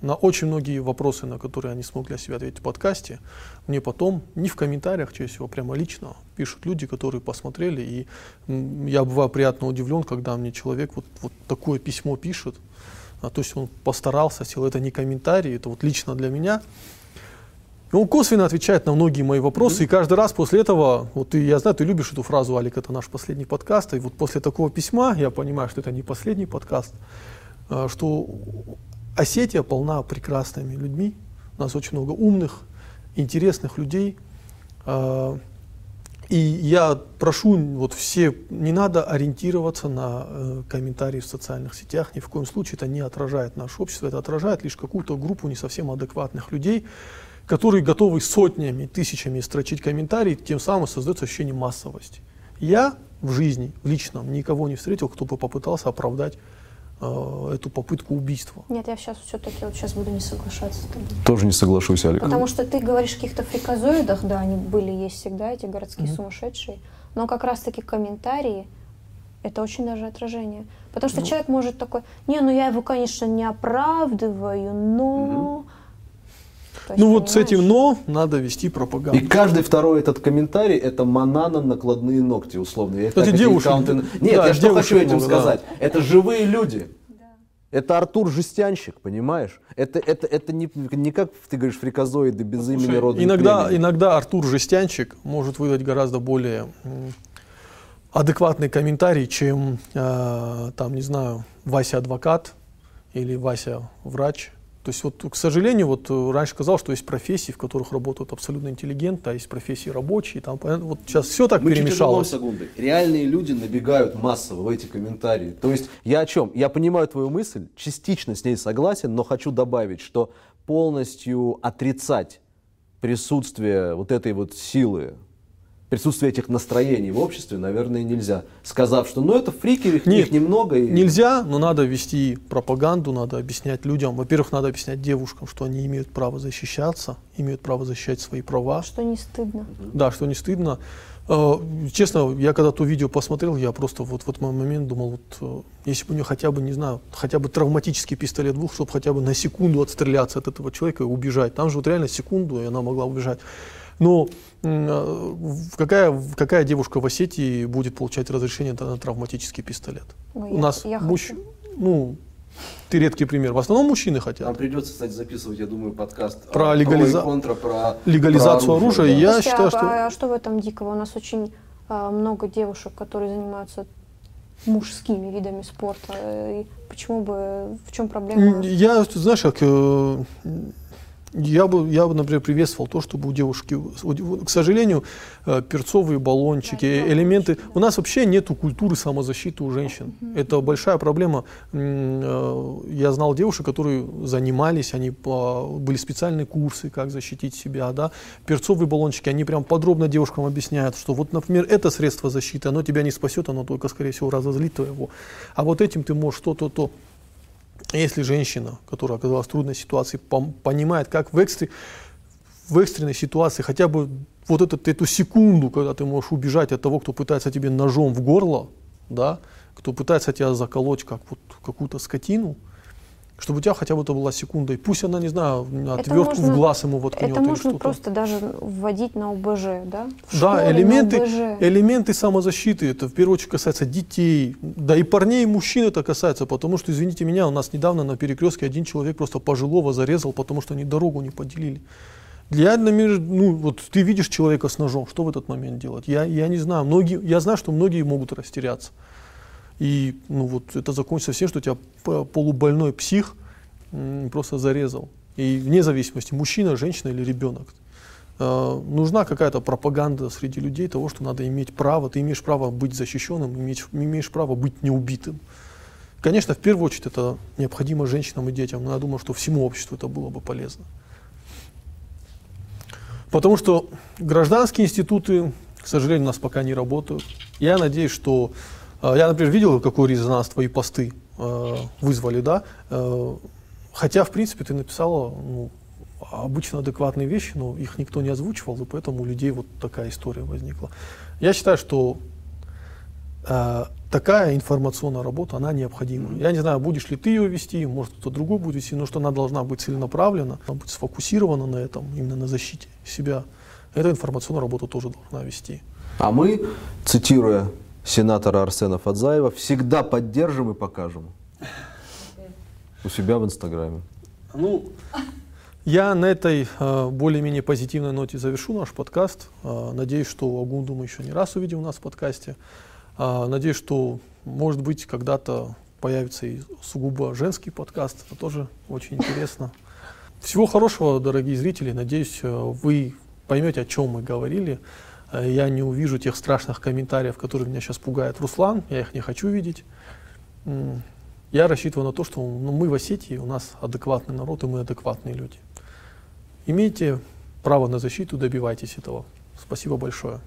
на очень многие вопросы, на которые они смогли для себя ответить в подкасте, мне потом, не в комментариях, чаще всего, прямо лично пишут люди, которые посмотрели. И я бываю приятно удивлен, когда мне человек вот, вот такое письмо пишет. А, то есть он постарался, сел. Это не комментарий, это вот лично для меня. И он косвенно отвечает на многие мои вопросы, и каждый раз после этого, вот ты, я знаю, ты любишь эту фразу, Алик, это наш последний подкаст, и вот после такого письма я понимаю, что это не последний подкаст, а, что Осетия полна прекрасными людьми, у нас очень много умных, интересных людей, а, и я прошу вот все, не надо ориентироваться на э, комментарии в социальных сетях, ни в коем случае это не отражает наше общество, это отражает лишь какую-то группу не совсем адекватных людей, которые готовы сотнями, тысячами строчить комментарии, тем самым создается ощущение массовости. Я в жизни, в личном, никого не встретил, кто бы попытался оправдать эту попытку убийства. Нет, я сейчас все-таки вот сейчас буду не соглашаться с тобой. Тоже не соглашусь, Алик. Потому что ты говоришь о каких-то фриказоидах, да, они были, есть всегда, эти городские Мгм. сумасшедшие. Но как раз-таки комментарии, это очень даже отражение. Потому что Ну. человек может такой, не, ну я его, конечно, не оправдываю, но... То есть, Ну вот с этим? «но» надо вести пропаганду. И каждый второй этот комментарий это манана накладные ногти, условно. Я их Кстати, девушек- аккаунты- Нет, да, я что хочу этим много, да. сказать. Это живые люди. Это Артур Жестянщик, понимаешь? Это, это, это не, не как ты говоришь фриказоиды без имени Слушай, рода и иногда, племени. иногда Артур Жестянчик может выдать гораздо более адекватный комментарий, чем, э, там, не знаю, Вася адвокат или Вася врач. То есть, вот, к сожалению, вот э, раньше сказал, что есть профессии, в которых работают абсолютно интеллигенты, а есть профессии рабочие. Там, вот сейчас все так Мы чуть перемешалось. Сагунды. Реальные люди набегают массово в эти комментарии. То есть я о чем? Я понимаю твою мысль, частично с ней согласен, но хочу добавить, что полностью отрицать присутствие вот этой вот силы, присутствие этих настроений в обществе, наверное, нельзя. Сказав, что ну это фрики, их, Нет, их немного. и- Нельзя, но надо вести пропаганду, надо объяснять людям. Во-первых, надо объяснять девушкам, что они имеют право защищаться, имеют право защищать свои права. Что не стыдно. Да, что не стыдно. Э, Честно, я когда то видео посмотрел, я просто вот в этот момент думал, вот, э, если бы у нее хотя бы, не знаю, хотя бы травматический пистолет был, чтобы хотя бы на секунду отстреляться от этого человека и убежать. Там же вот реально секунду, и она могла убежать. Но м, э, какая, какая девушка в Осетии будет получать разрешение на травматический пистолет? Ой, У я- нас я мужч- хочу. ну, ты редкий пример. В основном мужчины Нам хотят. придется, кстати, записывать, я думаю, подкаст Про легализа- и контра, про Легализацию про оружия, да. я Слушайте, считаю, а, что... а что в этом дикого? У нас очень а, много девушек, которые занимаются мужскими видами спорта. И почему бы, в чем проблема? Я, знаешь, как э, я бы, я бы, например, приветствовал то, чтобы у девушки, у- к сожалению, э, перцовые баллончики, элементы. У нас вообще нету культуры самозащиты у женщин. Это большая проблема. Э, Я знал девушек, которые занимались, они были специальные курсы, как защитить себя, да. Перцовые баллончики, они прям подробно девушкам объясняют, что вот, например, это средство защиты, оно тебя не спасет, оно только, скорее всего, разозлит твоего. А вот этим ты можешь то-то, то. Если женщина, которая оказалась в трудной ситуации, понимает, как в, экстре- в экстренной ситуации хотя бы вот этот, эту секунду, когда ты можешь убежать от того, кто пытается тебе ножом в горло, да, кто пытается тебя заколоть как вот какую-то скотину, чтобы у тебя хотя бы это была секунда. И пусть она, не знаю, отвертку можно- в глаз ему воткнет Это или можно что-то. просто даже вводить на ОБЖ, да? В Да, элементы, элементы самозащиты, это в первую очередь касается детей, да и парней, и мужчин это касается, потому что, извините меня, у нас недавно на перекрестке один человек просто пожилого зарезал, потому что они дорогу не поделили. Я, например, ну, вот ты видишь человека с ножом, что в этот момент делать? Я, я не знаю, многие, я знаю, что многие могут растеряться. И ну, вот это закончится всем, что тебя полубольной псих просто зарезал. И вне зависимости, мужчина, женщина или ребенок. Э, нужна какая-то пропаганда среди людей того, что надо иметь право, ты имеешь право быть защищенным, имеешь, имеешь право быть неубитым. Конечно, в первую очередь это необходимо женщинам и детям, но я думаю, что всему обществу это было бы полезно. Потому что гражданские институты, к сожалению, у нас пока не работают. Я надеюсь, что... э, Я, например, видел, какой резонанс твои посты э, вызвали, да? Э, Хотя, в принципе, ты написала ну, обычно адекватные вещи, но их никто не озвучивал, и поэтому у людей вот такая история возникла. Я считаю, что э, такая информационная работа, она необходима. Я не знаю, будешь ли ты ее вести, может кто-то другой будет вести, но что она должна быть целенаправлена, она быть сфокусирована на этом, именно на защите себя. Эта информационная работа тоже должна вести. А мы, цитируя сенатора Арсена Фадзаева, всегда поддержим и покажем. У себя в Инстаграме. Ну, я на этой э, более-менее позитивной ноте завершу наш подкаст. Э, надеюсь, что Агунду мы еще не раз увидим у нас в подкасте. Э, надеюсь, что, может быть, когда-то появится и сугубо женский подкаст. Это тоже очень интересно. Всего хорошего, дорогие зрители. Надеюсь, вы поймете, о чем мы говорили. Э, Я не увижу тех страшных комментариев, которые меня сейчас пугает Руслан. Я их не хочу видеть. Я рассчитываю на то, что ну, мы в Осетии, у нас адекватный народ, и мы адекватные люди. Имейте право на защиту, добивайтесь этого. Спасибо большое.